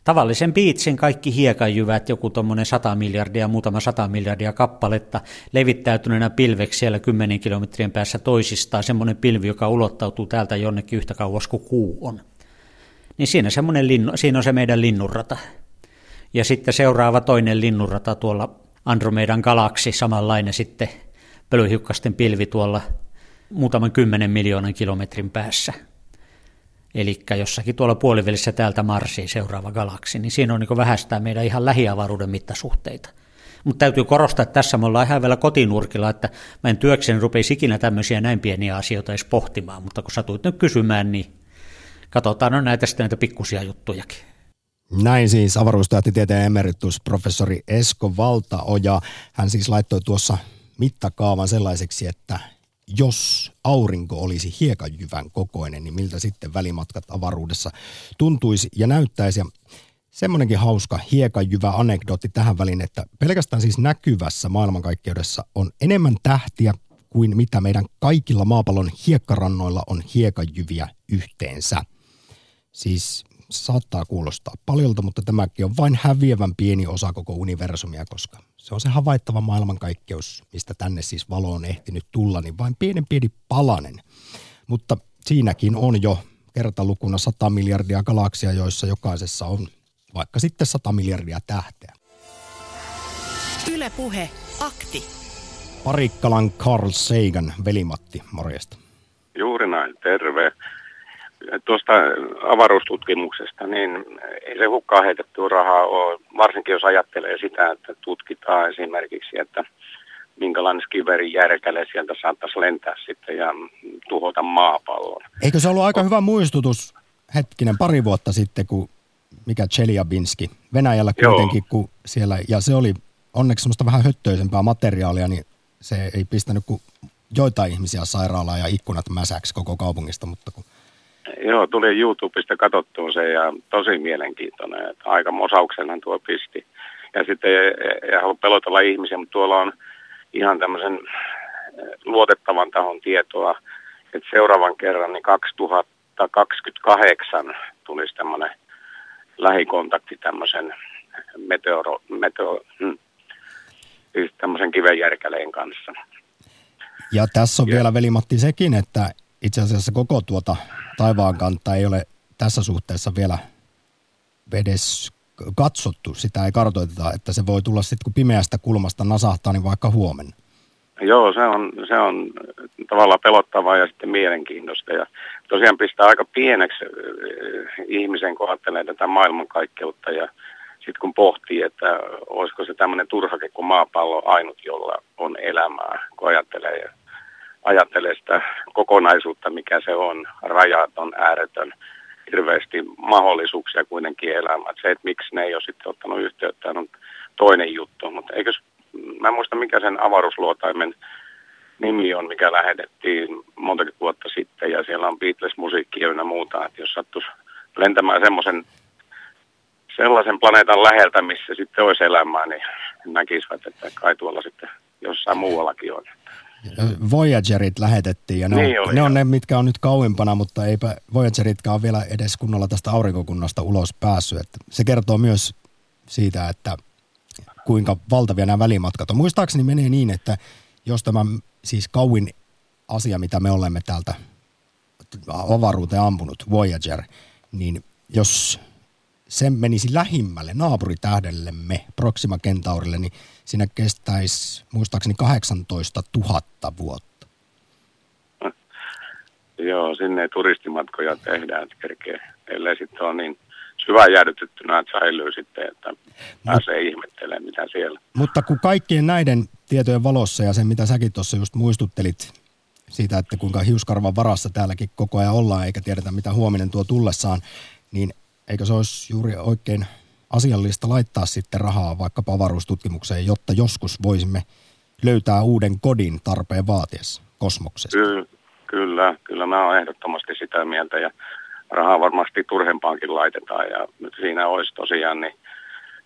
[SPEAKER 12] tavallisen biitsin kaikki hiekanjyvät, joku tuommoinen 100 miljardia, muutama 100 miljardia kappaletta, levittäytyneenä pilveksi siellä 10 kilometrien päässä toisistaan, semmoinen pilvi, joka ulottautuu täältä jonnekin yhtä kauas kuin kuu on. Niin siinä, semmoinen linnu, siinä on se meidän linnunrata. Ja sitten seuraava toinen linnunrata tuolla Andromedan galaksi, samanlainen sitten pölyhiukkasten pilvi tuolla muutaman kymmenen miljoonan kilometrin päässä eli jossakin tuolla puolivälissä täältä Marsiin seuraava galaksi, niin siinä on niin vähästää meidän ihan lähiavaruuden mittasuhteita. Mutta täytyy korostaa, että tässä me ollaan ihan vielä kotinurkilla, että mä en työkseni rupeisi ikinä tämmöisiä näin pieniä asioita edes pohtimaan, mutta kun satuit nyt kysymään, niin katsotaan on näitä sitten näitä pikkusia juttujakin.
[SPEAKER 4] Näin siis emeritus professori Esko Valtaoja. Hän siis laittoi tuossa mittakaavan sellaiseksi, että jos aurinko olisi hiekanjyvän kokoinen, niin miltä sitten välimatkat avaruudessa tuntuisi ja näyttäisi. Ja semmoinenkin hauska hiekanjyvä anekdootti tähän väliin, että pelkästään siis näkyvässä maailmankaikkeudessa on enemmän tähtiä kuin mitä meidän kaikilla maapallon hiekkarannoilla on hiekanjyviä yhteensä. Siis saattaa kuulostaa paljolta, mutta tämäkin on vain häviävän pieni osa koko universumia, koska se on se havaittava maailmankaikkeus, mistä tänne siis valo on ehtinyt tulla, niin vain pienen pieni palanen. Mutta siinäkin on jo kertalukuna 100 miljardia galaksia, joissa jokaisessa on vaikka sitten 100 miljardia tähteä.
[SPEAKER 1] Ylepuhe akti.
[SPEAKER 4] Parikkalan Carl Sagan, velimatti, morjesta.
[SPEAKER 13] Juuri näin, terve. Tuosta avaruustutkimuksesta, niin ei se hukkaan heitetty rahaa ole, varsinkin jos ajattelee sitä, että tutkitaan esimerkiksi, että minkälainen skiverin järkäle sieltä saattaisi lentää sitten ja tuhota maapallon.
[SPEAKER 4] Eikö se ollut aika hyvä muistutus hetkinen pari vuotta sitten, kun mikä Chelyabinski, Venäjällä kuitenkin, Joo. kun siellä, ja se oli onneksi semmoista vähän höttöisempää materiaalia, niin se ei pistänyt kuin joitain ihmisiä sairaalaan ja ikkunat mäsäksi koko kaupungista, mutta kun...
[SPEAKER 13] Joo, tuli YouTubesta katsottua se ja tosi mielenkiintoinen, että aika mosauksenhan tuo pisti. Ja sitten ei, ei halua pelotella ihmisiä, mutta tuolla on ihan tämmöisen eh, luotettavan tahon tietoa, että seuraavan kerran niin 2028 tulisi tämmöinen lähikontakti tämmöisen meteoro, meteo, hmm, siis tämmöisen kivenjärkäleen kanssa.
[SPEAKER 4] Ja tässä on ja. vielä velimatti sekin, että itse asiassa koko tuota taivaan kantta ei ole tässä suhteessa vielä edes katsottu, sitä ei kartoiteta, että se voi tulla sitten kun pimeästä kulmasta nasahtaa, niin vaikka huomenna.
[SPEAKER 13] Joo, se on, se on tavallaan pelottavaa ja sitten mielenkiintoista. Ja tosiaan pistää aika pieneksi ihmisen, kun ajattelee tätä maailmankaikkeutta ja sitten kun pohtii, että olisiko se tämmöinen turhake kuin maapallo ainut, jolla on elämää, kun ajattelee, ajattelee sitä kokonaisuutta, mikä se on, rajaton, ääretön, hirveästi mahdollisuuksia kuitenkin elämään. Se, että miksi ne ei ole sitten ottanut yhteyttä, on toinen juttu. Mutta eikös, mä en muista mikä sen avaruusluotaimen nimi on, mikä lähetettiin monta vuotta sitten, ja siellä on Beatles-musiikki ja muuta, että jos sattuisi lentämään semmoisen sellaisen planeetan läheltä, missä sitten olisi elämää, niin näkisivät, että kai tuolla sitten jossain muuallakin on.
[SPEAKER 4] Voyagerit lähetettiin ja ne, niin on, ne on ne, mitkä on nyt kauimpana, mutta eipä Voyageritkaan ole vielä edes kunnolla tästä aurinkokunnasta ulos päässyt. Että se kertoo myös siitä, että kuinka valtavia nämä välimatkat on. Muistaakseni menee niin, että jos tämä siis kauin asia, mitä me olemme täältä avaruuteen ampunut, Voyager, niin jos se menisi lähimmälle naapuritähdellemme, Proxima Centaurille, niin siinä kestäisi muistaakseni 18 000 vuotta.
[SPEAKER 13] Joo, sinne ei turistimatkoja tehdään, että kerkee, ellei sitten ole niin syvä jäädytettynä, että säilyy sitten, että pääsee Mut, ihmettelemään, mitä siellä.
[SPEAKER 4] Mutta kun kaikkien näiden tietojen valossa ja sen, mitä säkin tuossa just muistuttelit siitä, että kuinka hiuskarvan varassa täälläkin koko ajan ollaan, eikä tiedetä, mitä huominen tuo tullessaan, niin eikö se olisi juuri oikein asiallista laittaa sitten rahaa vaikkapa avaruustutkimukseen, jotta joskus voisimme löytää uuden kodin tarpeen vaatiessa kosmoksesta?
[SPEAKER 13] Kyllä, kyllä, kyllä mä olen ehdottomasti sitä mieltä ja rahaa varmasti turhempaankin laitetaan ja nyt siinä olisi tosiaan niin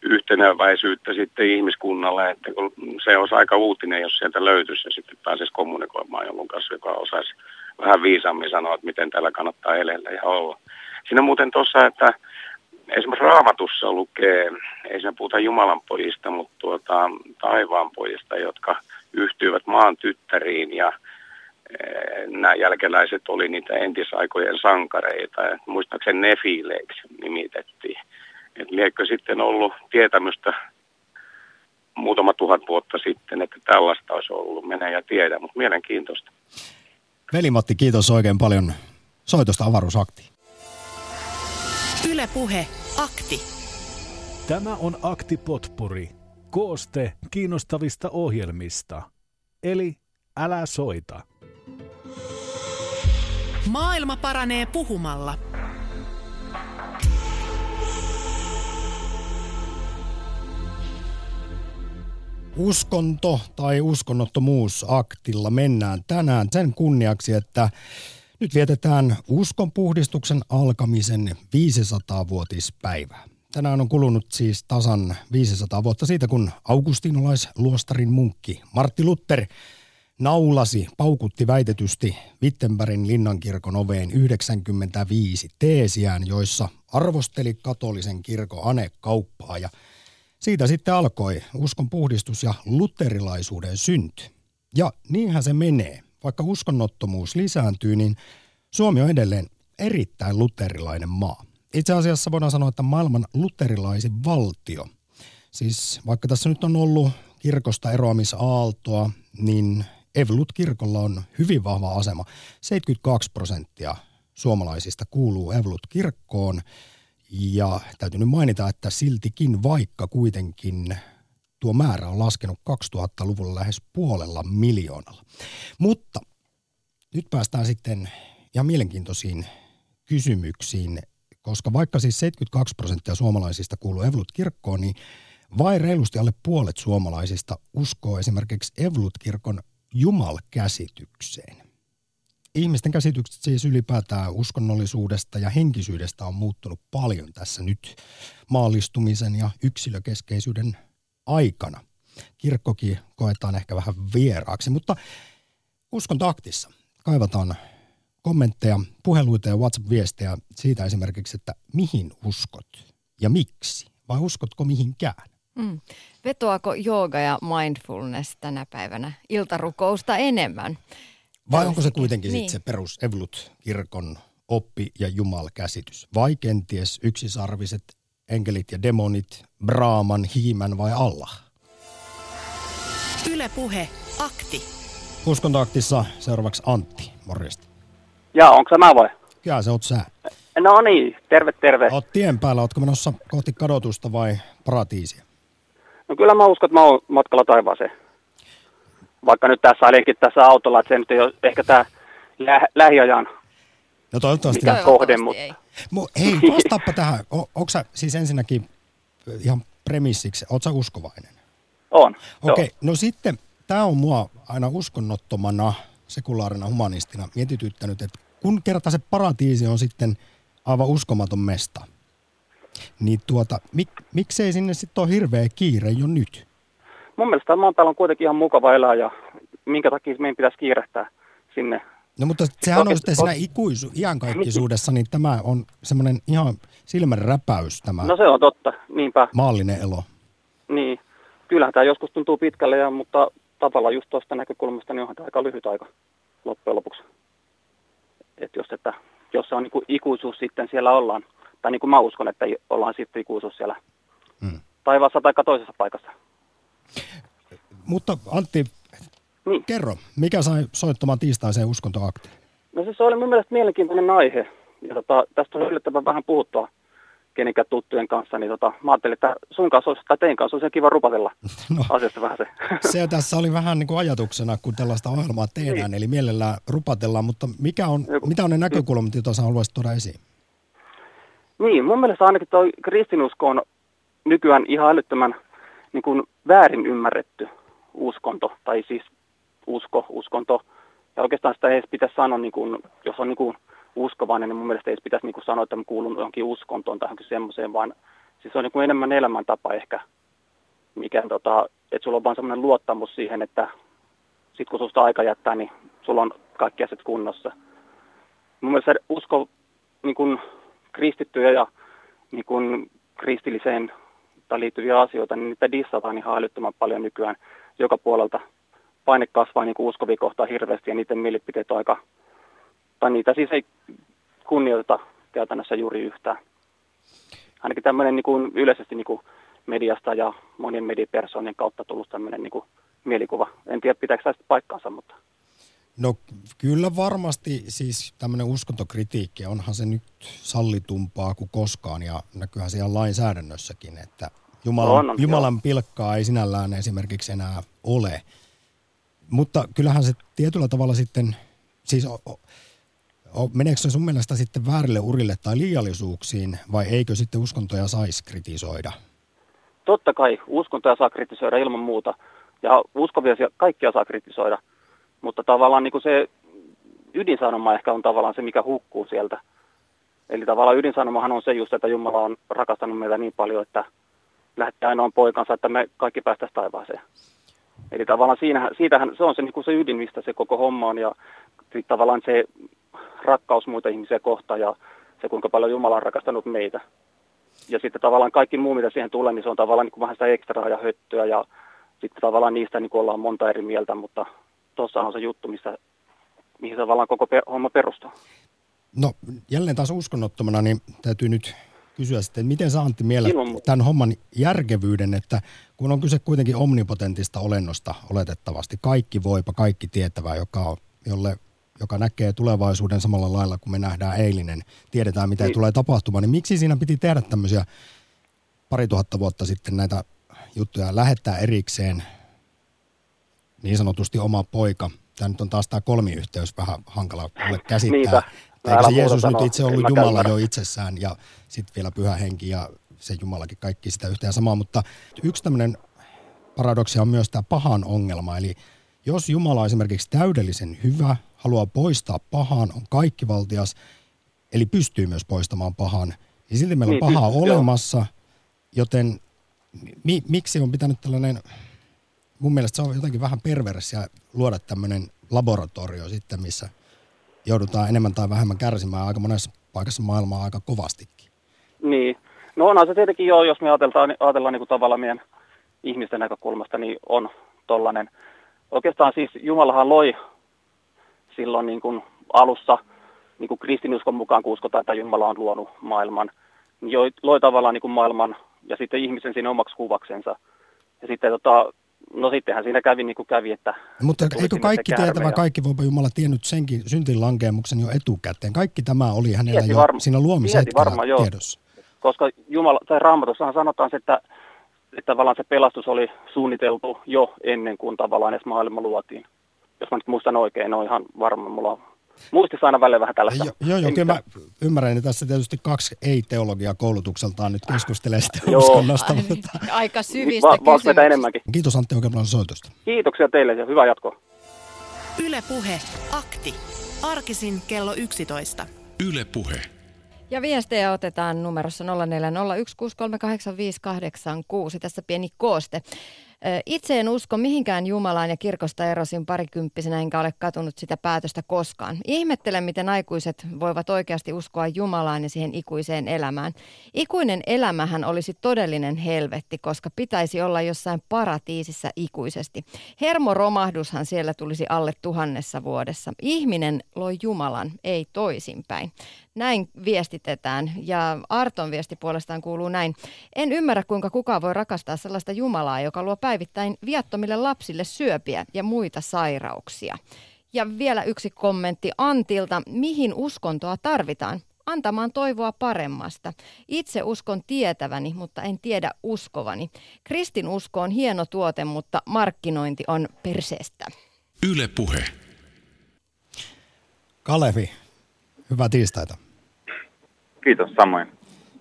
[SPEAKER 13] yhtenäväisyyttä sitten ihmiskunnalle, että kun se olisi aika uutinen, jos sieltä löytyisi ja sitten pääsisi kommunikoimaan jonkun kanssa, joka osaisi vähän viisaammin sanoa, että miten täällä kannattaa elellä ja olla. Siinä muuten tuossa, että esimerkiksi raamatussa lukee, ei siinä puhuta Jumalan pojista, mutta tuota, taivaan pojista, jotka yhtyivät maan tyttäriin ja e, nämä jälkeläiset oli niitä entisaikojen sankareita. Muistaakseni nefileiksi nimitettiin. Et liekö sitten ollut tietämystä muutama tuhat vuotta sitten, että tällaista olisi ollut, menee ja tiedä, mutta mielenkiintoista.
[SPEAKER 4] Veli-Matti, kiitos oikein paljon soitosta avaruusaktiin.
[SPEAKER 1] Ylepuhe Akti.
[SPEAKER 3] Tämä on Akti Potpuri. Kooste kiinnostavista ohjelmista. Eli älä soita.
[SPEAKER 1] Maailma paranee puhumalla.
[SPEAKER 4] Uskonto tai uskonnottomuus aktilla mennään tänään sen kunniaksi, että nyt vietetään uskonpuhdistuksen alkamisen 500-vuotispäivää. Tänään on kulunut siis tasan 500 vuotta siitä, kun augustinolaisluostarin munkki Martti Luther naulasi, paukutti väitetysti Wittenbergin linnankirkon oveen 95 teesiään, joissa arvosteli katolisen kirkon anekauppaa ja siitä sitten alkoi uskon puhdistus ja luterilaisuuden synty. Ja niinhän se menee. Vaikka uskonnottomuus lisääntyy, niin Suomi on edelleen erittäin luterilainen maa. Itse asiassa voidaan sanoa, että maailman luterilaisin valtio. Siis vaikka tässä nyt on ollut kirkosta eroamisaaltoa, niin Evolut-kirkolla on hyvin vahva asema. 72 prosenttia suomalaisista kuuluu Evolut-kirkkoon. Ja täytyy nyt mainita, että siltikin vaikka kuitenkin tuo määrä on laskenut 2000-luvulla lähes puolella miljoonalla. Mutta nyt päästään sitten ihan mielenkiintoisiin kysymyksiin, koska vaikka siis 72 prosenttia suomalaisista kuuluu Evolut-kirkkoon, niin vain reilusti alle puolet suomalaisista uskoo esimerkiksi Evolut-kirkon jumalkäsitykseen. Ihmisten käsitykset siis ylipäätään uskonnollisuudesta ja henkisyydestä on muuttunut paljon tässä nyt maallistumisen ja yksilökeskeisyyden aikana. Kirkkokin koetaan ehkä vähän vieraaksi, mutta uskon taktissa kaivataan kommentteja, puheluita ja WhatsApp-viestejä siitä esimerkiksi, että mihin uskot ja miksi, vai uskotko mihinkään?
[SPEAKER 7] Mm. Vetoako jooga ja mindfulness tänä päivänä iltarukousta enemmän?
[SPEAKER 4] Vai onko se kuitenkin
[SPEAKER 7] niin.
[SPEAKER 4] sit se perus Evlut-kirkon oppi ja jumalkäsitys? Vai kenties yksisarviset enkelit ja demonit, Brahman, Hiimän vai Allah?
[SPEAKER 1] Ylepuhe akti.
[SPEAKER 4] Uskontoaktissa seuraavaksi Antti, morjesta.
[SPEAKER 14] Jaa, onko mä vai?
[SPEAKER 4] Kyllä se oot sä.
[SPEAKER 14] No niin, terve terve.
[SPEAKER 4] Oot tien päällä, ootko menossa kohti kadotusta vai paratiisia?
[SPEAKER 14] No kyllä mä uskon, että mä oon matkalla taivaaseen. Vaikka nyt tässä alinkin tässä autolla, että se nyt ei ole ehkä tämä lä- lähiajan
[SPEAKER 4] No toivottavasti.
[SPEAKER 14] mikä kohde, mutta
[SPEAKER 4] Mu, hei, vastaappa tähän. O, onko sä siis ensinnäkin ihan premissiksi, oot sä uskovainen?
[SPEAKER 14] on.
[SPEAKER 4] Okei, okay, no sitten tämä on mua aina uskonnottomana, sekulaarina humanistina mietityttänyt, että kun kerta se paratiisi on sitten aivan uskomaton mesta, niin tuota, mik, miksei sinne sitten ole hirveä kiire jo nyt?
[SPEAKER 14] Mun mielestä maan päällä on kuitenkin ihan mukava elää ja minkä takia meidän pitäisi kiirehtää sinne.
[SPEAKER 4] No mutta sehän on sitten siinä ikuisu, iankaikkisuudessa, niin tämä on semmoinen ihan silmän räpäys tämä
[SPEAKER 14] No se on totta, niinpä.
[SPEAKER 4] maallinen elo.
[SPEAKER 14] Niin. Kyllähän tämä joskus tuntuu pitkälle, ja, mutta tavallaan just tuosta näkökulmasta niin onhan tämä aika lyhyt aika loppujen lopuksi. Et jos, että, jos se on niin kuin ikuisuus sitten siellä ollaan, tai niin kuin mä uskon, että ollaan sitten ikuisuus siellä
[SPEAKER 4] Hmm.
[SPEAKER 14] taivaassa tai toisessa paikassa.
[SPEAKER 4] Mutta Antti,
[SPEAKER 14] niin.
[SPEAKER 4] kerro, mikä sai soittamaan tiistaiseen uskontoaktiin?
[SPEAKER 14] No siis se oli mun mielestä mielenkiintoinen aihe. Ja tota, tästä on yllättävän vähän puhuttua kenenkään tuttujen kanssa, niin tota, mä ajattelin, että sun kanssa olisi, tai teidän kanssa olisi kiva rupatella
[SPEAKER 4] no.
[SPEAKER 14] asiasta vähän se.
[SPEAKER 4] Se tässä oli vähän niin kuin ajatuksena, kun tällaista ohjelmaa tehdään, niin. eli mielellään rupatellaan, mutta mikä on, mitä on ne näkökulmat, joita sä haluaisit tuoda esiin?
[SPEAKER 14] Niin, mun mielestä ainakin tuo kristinusko on nykyään ihan älyttömän niin kuin väärin ymmärretty uskonto, tai siis usko, uskonto. Ja oikeastaan sitä ei edes pitäisi sanoa, niin kuin, jos on niin kuin uskovainen, niin mun mielestä ei edes pitäisi niin kuin sanoa, että mä kuulun johonkin uskontoon tai johonkin semmoiseen, vaan siis se on niin kuin enemmän elämäntapa ehkä, mikä, tota, että sulla on vaan semmoinen luottamus siihen, että sit kun susta aika jättää, niin sulla on kaikki asiat kunnossa. Mun mielestä usko niin kuin kristittyjä ja niin kuin kristilliseen tai liittyviä asioita, niin niitä dissataan ihan älyttömän paljon nykyään joka puolelta. Paine kasvaa niin uskovia kohtaa hirveästi ja niiden mielipiteet on aika, tai niitä siis ei kunnioiteta käytännössä juuri yhtään. Ainakin tämmöinen niin kuin yleisesti niin kuin mediasta ja monien mediapersonien kautta tullut tämmöinen niin kuin mielikuva. En tiedä, pitääkö sitä paikkaansa, mutta...
[SPEAKER 4] No kyllä varmasti siis tämmöinen uskontokritiikki, onhan se nyt sallitumpaa kuin koskaan ja näkyyhän siellä lainsäädännössäkin, että Jumalan,
[SPEAKER 14] On, on,
[SPEAKER 4] Jumalan pilkkaa ei sinällään esimerkiksi enää ole. Mutta kyllähän se tietyllä tavalla sitten, siis o, o, o, meneekö se sun mielestä sitten väärille urille tai liiallisuuksiin vai eikö sitten uskontoja saisi kritisoida?
[SPEAKER 14] Totta kai uskontoja saa kritisoida ilman muuta ja uskovia kaikkia saa kritisoida, mutta tavallaan niin kuin se ydinsanoma ehkä on tavallaan se, mikä hukkuu sieltä. Eli tavallaan ydinsanomahan on se just, että Jumala on rakastanut meitä niin paljon, että lähetti ainoan poikansa, että me kaikki päästäisiin taivaaseen. Eli tavallaan siinähän, siitähän se on se, niin kuin se ydin, mistä se koko homma on ja sitten tavallaan se rakkaus muita ihmisiä kohtaan ja se, kuinka paljon Jumala on rakastanut meitä. Ja sitten tavallaan kaikki muu, mitä siihen tulee, niin se on tavallaan niin kuin vähän sitä ekstraa ja höttöä ja sitten tavallaan niistä niin kuin ollaan monta eri mieltä, mutta tuossa on se juttu, missä, mihin se tavallaan koko pe- homma perustuu.
[SPEAKER 4] No jälleen taas uskonnottomana, niin täytyy nyt kysyä sitten, miten sä Antti mielet tämän homman järkevyyden, että kun on kyse kuitenkin omnipotentista olennosta oletettavasti, kaikki voipa, kaikki tietävää, joka, jolle, joka näkee tulevaisuuden samalla lailla kuin me nähdään eilinen, tiedetään mitä
[SPEAKER 14] Niin.
[SPEAKER 4] tulee tapahtumaan, niin miksi siinä piti tehdä tämmöisiä pari tuhatta vuotta sitten näitä juttuja, lähettää erikseen niin sanotusti oma poika. Tämä nyt on taas tämä kolmiyhteys vähän hankala mulle käsittää. Eikö se Jeesus nyt itse ollut Jumala
[SPEAKER 14] ymmärrä.
[SPEAKER 4] jo itsessään ja sitten vielä pyhä henki ja se Jumalakin kaikki sitä yhtä ja samaa. Mutta yksi tämmöinen paradoksi on myös tämä pahan ongelma. Eli jos Jumala on esimerkiksi täydellisen hyvä, haluaa poistaa pahan, on kaikkivaltias, eli pystyy myös poistamaan pahan, niin silti meillä on
[SPEAKER 14] Niin,
[SPEAKER 4] pahaa
[SPEAKER 14] pystyy, joo.
[SPEAKER 4] olemassa, joten mi, miksi on pitänyt tällainen, mun mielestä se on jotenkin vähän perversia luoda tämmöinen laboratorio sitten, missä joudutaan enemmän tai vähemmän kärsimään aika monessa paikassa maailmaa aika kovastikin.
[SPEAKER 14] Niin. No onhan se tietenkin jo, jos me ajatellaan, ajatellaan niin tavallaan meidän ihmisten näkökulmasta, niin on tollainen. Oikeastaan siis Jumalahan loi silloin niin kuin alussa, niin kuin kristinuskon mukaan kun uskotaan, että Jumala on luonut maailman, niin loi tavallaan niin kuin maailman ja sitten ihmisen sinne omaksi kuvaksensa. Ja sitten tota, no sittenhän siinä kävi niin kuin kävi, että
[SPEAKER 4] Mutta eikö kaikki tietävä,
[SPEAKER 14] ja-
[SPEAKER 4] kaikki voipa Jumala tiennyt senkin syntin lankeemuksen jo etukäteen? Kaikki tämä oli hänellä jo
[SPEAKER 14] varma-
[SPEAKER 4] siinä luomishetkellä
[SPEAKER 14] varmaan, joo.
[SPEAKER 4] tiedossa.
[SPEAKER 14] koska Jumala, tai Raamatussahan sanotaan se, että, että tavallaan se pelastus oli suunniteltu jo ennen kuin tavallaan edes maailma luotiin. Jos mä nyt muistan oikein, on ihan varma, mulla on muistissa aina välillä vähän tällaista.
[SPEAKER 4] Jo, joo, joo,
[SPEAKER 14] Ei
[SPEAKER 4] kyllä mä ymmärrän, että tässä tietysti kaksi ei-teologia koulutukseltaan nyt keskustelee sitä
[SPEAKER 14] Joo.
[SPEAKER 4] uskonnosta. Mutta
[SPEAKER 7] Aika syvistä
[SPEAKER 14] Va- va-
[SPEAKER 7] kysymyksistä.
[SPEAKER 14] enemmänkin.
[SPEAKER 4] kiitos Antti oikein paljon soitosta.
[SPEAKER 14] Kiitoksia teille ja hyvää jatkoa.
[SPEAKER 1] Yle Puhe. Akti. Arkisin kello 11.
[SPEAKER 2] Yle Puhe.
[SPEAKER 7] Ja viestejä otetaan numerossa 0401638586. Tässä pieni kooste. Itse en usko mihinkään Jumalaan ja kirkosta erosin parikymppisenä, enkä ole katunut sitä päätöstä koskaan. Ihmettelen, miten aikuiset voivat oikeasti uskoa Jumalaan ja siihen ikuiseen elämään. Ikuinen elämähän olisi todellinen helvetti, koska pitäisi olla jossain paratiisissa ikuisesti. Hermoromahdushan siellä tulisi alle tuhannessa vuodessa. Ihminen loi Jumalan, ei toisinpäin. Näin viestitetään ja Arton viesti puolestaan kuuluu näin. En ymmärrä, kuinka kukaan voi rakastaa sellaista Jumalaa, joka luo päivittäin viattomille lapsille syöpiä ja muita sairauksia. Ja vielä yksi kommentti Antilta. Mihin uskontoa tarvitaan? Antamaan toivoa paremmasta. Itse uskon tietäväni, mutta en tiedä uskovani. Kristinusko on hieno tuote, mutta markkinointi on perseestä.
[SPEAKER 2] Yle Puhe.
[SPEAKER 4] Kalevi, hyvää tiistaita.
[SPEAKER 15] Kiitos samoin.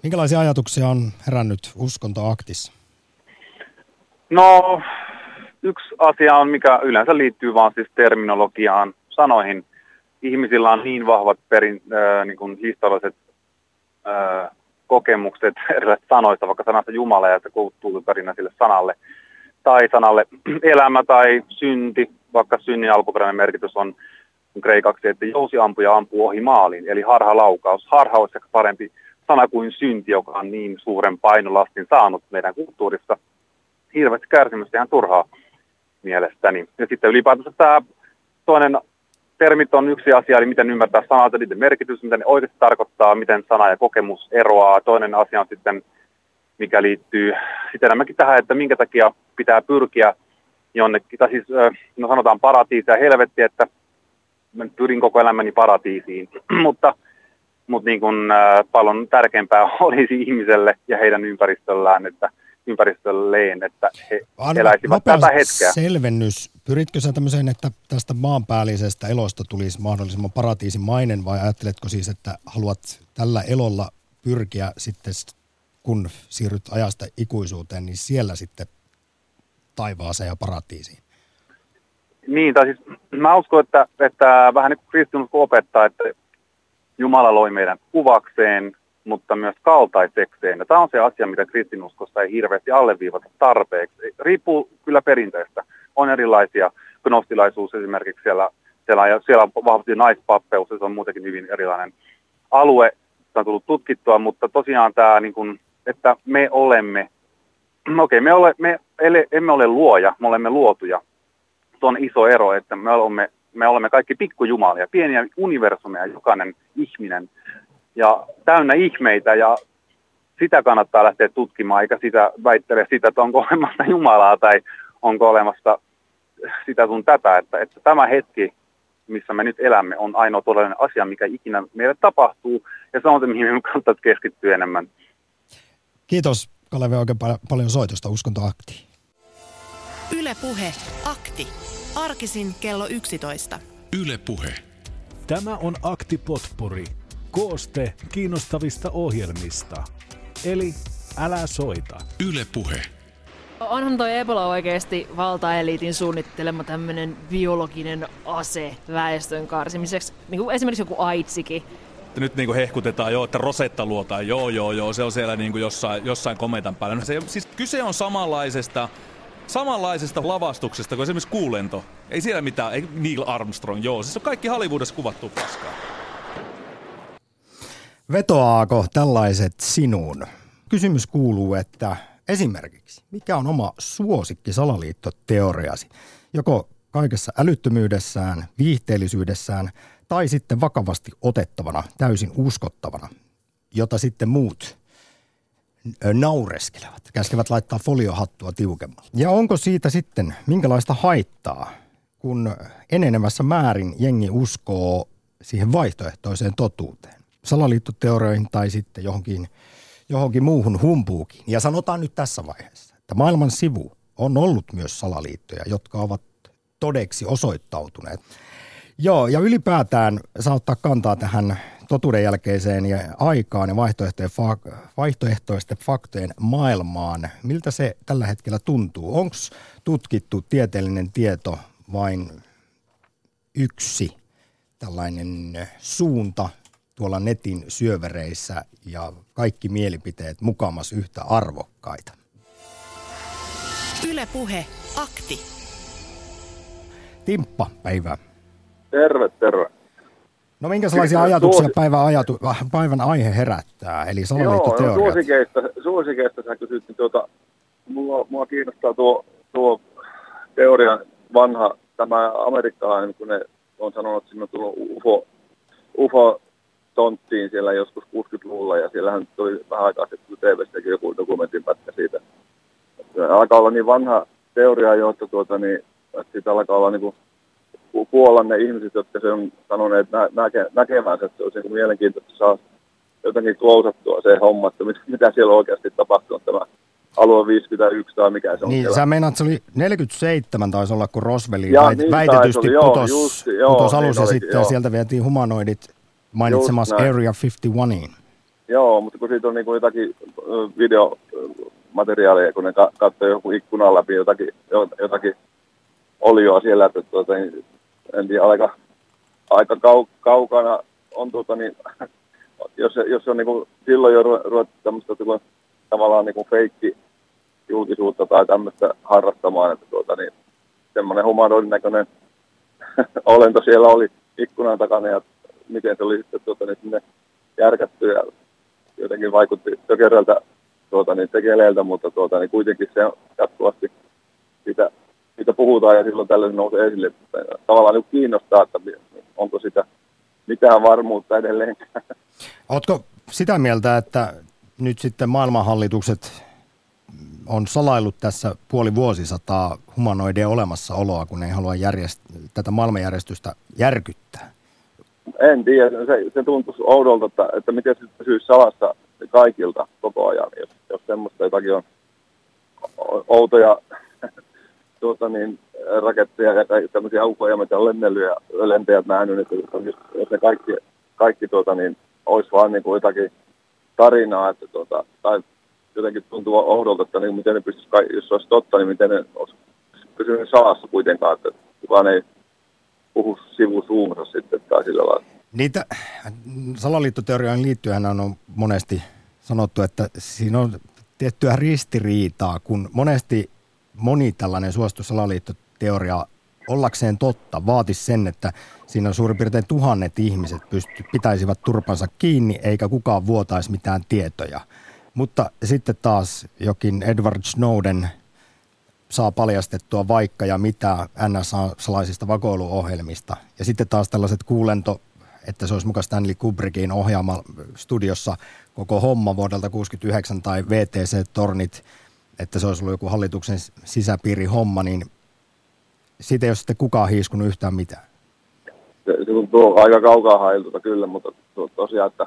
[SPEAKER 4] Minkälaisia ajatuksia on herännyt uskontoaktissa?
[SPEAKER 15] No, yksi asia on, mikä yleensä liittyy vaan siis terminologiaan, sanoihin. Ihmisillä on niin vahvat perin, äh, niin kuin historialliset äh, kokemukset erilaisista sanoista, vaikka sanasta Jumala ja se kulttuuriperinnä sille sanalle, tai sanalle elämä tai synti, vaikka synnin alkuperäinen merkitys on kreikaksi, että jousiampuja ampuu ohi maalin, eli harhalaukaus. Harha olisi ehkä parempi sana kuin synti, joka on niin suuren painolastin saanut meidän kulttuurissa. Hirveästi kärsimystä ihan turhaa mielestäni. Ja sitten ylipäätänsä tämä toinen termit on yksi asia, eli miten ymmärtää sanat ja niiden merkitys, mitä ne oikeasti tarkoittaa, miten sana ja kokemus eroaa. Toinen asia on sitten, mikä liittyy sitten enemmänkin tähän, että minkä takia pitää pyrkiä jonnekin, tai siis no sanotaan paratiisi ja helvetti, että mä pyrin koko elämäni paratiisiin, mutta, mutta niin kuin, äh, paljon tärkeämpää olisi ihmiselle ja heidän ympäristöllään, että ympäristölleen, että he
[SPEAKER 4] Anna
[SPEAKER 15] eläisivät tätä hetkeä.
[SPEAKER 4] selvennys. Pyritkö sä tämmöiseen, että tästä maanpäällisestä elosta tulisi mahdollisimman paratiisimainen vai ajatteletko siis, että haluat tällä elolla pyrkiä sitten, kun siirryt ajasta ikuisuuteen, niin siellä sitten taivaaseen ja paratiisiin?
[SPEAKER 15] Niin, tai siis mä uskon, että, että vähän niin kuin kristinusko opettaa, että Jumala loi meidän kuvakseen, mutta myös kaltaisekseen. Ja tämä on se asia, mitä kristinuskossa ei hirveästi alleviivata tarpeeksi. Riippuu kyllä perinteestä. On erilaisia, gnostilaisuus esimerkiksi siellä, siellä, ja siellä on vahvasti naispappeus, ja se on muutenkin hyvin erilainen alue. Se on tullut tutkittua, mutta tosiaan tämä, niin kuin, että me olemme, okei, me, ole, me ele, emme ole luoja, me olemme luotuja. On iso ero, että me olemme me olemme kaikki pikkujumalia, pieniä universumeja, jokainen ihminen ja täynnä ihmeitä ja sitä kannattaa lähteä tutkimaan, eikä sitä väittele sitä, että onko olemassa Jumalaa tai onko olemassa sitä sun tätä, että, että tämä hetki, missä me nyt elämme, on ainoa todellinen asia, mikä ikinä meille tapahtuu, ja se on se, mihin me kannattaa keskittyä enemmän.
[SPEAKER 4] Kiitos Kalevi oikein pal- paljon soitosta Uskontoaktiin.
[SPEAKER 1] Yle Puhe. Akti. Arkisin kello 11.
[SPEAKER 2] Yle Puhe.
[SPEAKER 3] Tämä on Akti Potpuri. Kooste kiinnostavista ohjelmista. Eli älä soita.
[SPEAKER 2] Yle Puhe.
[SPEAKER 16] Onhan toi Ebola oikeasti valtaeliitin suunnittelema tämmönen biologinen ase väestön karsimiseksi, niin kuin esimerkiksi joku aitsikin.
[SPEAKER 17] Nyt niin kuin hehkutetaan jo, että Rosetta luotaan, joo joo joo, se on siellä niin kuin jossain, jossain kometan päällä. No se, siis kyse on samanlaisesta, samanlaisesta lavastuksesta kuin esimerkiksi kuulento. Ei siellä mitään, ei Neil Armstrong, joo, siis on kaikki Hollywoodissa kuvattu paskaa.
[SPEAKER 4] Vetoaako tällaiset sinuun? Kysymys kuuluu, että esimerkiksi, mikä on oma suosikki salaliittoteoriasi? Joko kaikessa älyttömyydessään, viihteellisyydessään tai sitten vakavasti otettavana, täysin uskottavana, jota sitten muut naureskelevat, käskevät laittaa foliohattua tiukemmalle. Ja onko siitä sitten minkälaista haittaa, kun enenevässä määrin jengi uskoo siihen vaihtoehtoiseen totuuteen? salaliittoteorioihin tai sitten johonkin, johonkin muuhun humpuukin. Ja sanotaan nyt tässä vaiheessa, että maailman sivu on ollut myös salaliittoja, jotka ovat todeksi osoittautuneet. Joo, ja ylipäätään saa ottaa kantaa tähän totuuden jälkeiseen ja aikaan ja vaihtoehtoisten faktojen maailmaan. Miltä se tällä hetkellä tuntuu? Onko tutkittu tieteellinen tieto vain yksi tällainen suunta, tuolla netin syövereissä ja kaikki mielipiteet mukamas yhtä arvokkaita.
[SPEAKER 1] Ylepuhe akti.
[SPEAKER 4] Timppa, päivää.
[SPEAKER 18] Terve, terve.
[SPEAKER 4] No minkälaisia ajatuksia Suosi... päivän, ajatu... päivän aihe herättää, eli salaliittoteoriat?
[SPEAKER 18] Joo, no suosikeista, suosikeista sä kysyt, niin tuota, mua, mua kiinnostaa tuo, tuo teoria vanha, tämä amerikkalainen, kun ne on sanonut, että sinne on tullut UFO, UFO tonttiin siellä joskus 60-luvulla ja siellähän tuli vähän aikaa sitten TV-stäkin joku dokumentin pätkä siitä. Että alkaa olla niin vanha teoria jo, että, tuota, niin, että siitä alkaa olla niin kuin kuolla ne ihmiset, jotka se on sanoneet nä- näke- näkevänsä, että se olisi niin mielenkiintoista saa jotenkin klousattua se homma, että mit, mitä siellä oikeasti tapahtuu tämä alue 51 tai mikä se on
[SPEAKER 4] Niin,
[SPEAKER 18] siellä.
[SPEAKER 4] sä meinaat, se oli 47 taisi olla, kun Roswell
[SPEAKER 18] Ja,
[SPEAKER 4] väit,
[SPEAKER 18] niin
[SPEAKER 4] väitetysti
[SPEAKER 18] olla, joo,
[SPEAKER 4] putos,
[SPEAKER 18] just, joo,
[SPEAKER 4] putos
[SPEAKER 18] niin
[SPEAKER 4] alus ja
[SPEAKER 18] olikin,
[SPEAKER 4] sitten
[SPEAKER 18] joo.
[SPEAKER 4] sieltä vietiin humanoidit mainitsemassa. Area 51.
[SPEAKER 18] Joo, mutta kun siitä on niinku jotakin ö, videomateriaalia, kun ne ka- katsoo joku ikkunan läpi jotakin, jo- jotakin olioa siellä, että tuota, niin, en tiedä, aika, aika kau, kaukana on tuota, niin, jos, jos on niinku, silloin jo ru- ruvettu tämmöistä niinku, tavallaan niinku feikki julkisuutta tai tämmöistä harrastamaan, että tuota, niin, semmoinen humanoidin näköinen olento siellä oli ikkunan takana ja miten se oli sitten tuota, niin, sinne järkätty ja jotenkin vaikutti tökeröltä tuota, niin, tekeleeltä, mutta tuota, niin kuitenkin se on jatkuvasti sitä, siitä puhutaan ja silloin tällöin nousee esille. Tavallaan niin kiinnostaa, että onko sitä mitään varmuutta edelleen.
[SPEAKER 4] Ootko sitä mieltä, että nyt sitten maailmanhallitukset on salaillut tässä puoli vuosisataa humanoidien olemassaoloa, kun ei halua järjest- tätä maailmanjärjestystä järkyttää?
[SPEAKER 18] En tiedä, se, se tuntuisi oudolta, että, että miten se pysyisi salassa kaikilta koko ajan, jos, jos semmoista jotakin on outoja tuota niin, raketteja ja tämmöisiä ukoja, mitä on lennellyt ja lentäjät nähnyt, että jos, jos ne kaikki, kaikki tuota niin, olisi vaan niin kuin jotakin tarinaa, että tuota, tai jotenkin tuntuu oudolta, että niin miten ne pystyisi, jos se olisi totta, niin miten ne olisi pysynyt salassa kuitenkaan, että kukaan ei puhu sivusuunsa sitten tai sillä lailla.
[SPEAKER 4] Niitä salaliittoteorioihin liittyen on monesti sanottu, että siinä on tiettyä ristiriitaa, kun monesti moni tällainen suosittu salaliittoteoria ollakseen totta vaatisi sen, että siinä on suurin piirtein tuhannet ihmiset pysty, pitäisivät turpansa kiinni eikä kukaan vuotaisi mitään tietoja. Mutta sitten taas jokin Edward Snowden saa paljastettua vaikka ja mitä NSA-salaisista vakoiluohjelmista. Ja sitten taas tällaiset kuulento, että se olisi mukaan Stanley Kubrickin ohjaama studiossa koko homma vuodelta 69 tai VTC-tornit, että se olisi ollut joku hallituksen sisäpiiri homma, niin siitä ei ole sitten kukaan hiiskunut yhtään mitään.
[SPEAKER 18] Se, se tuntuu aika kaukaa hailtulta kyllä, mutta to, tosiaan, että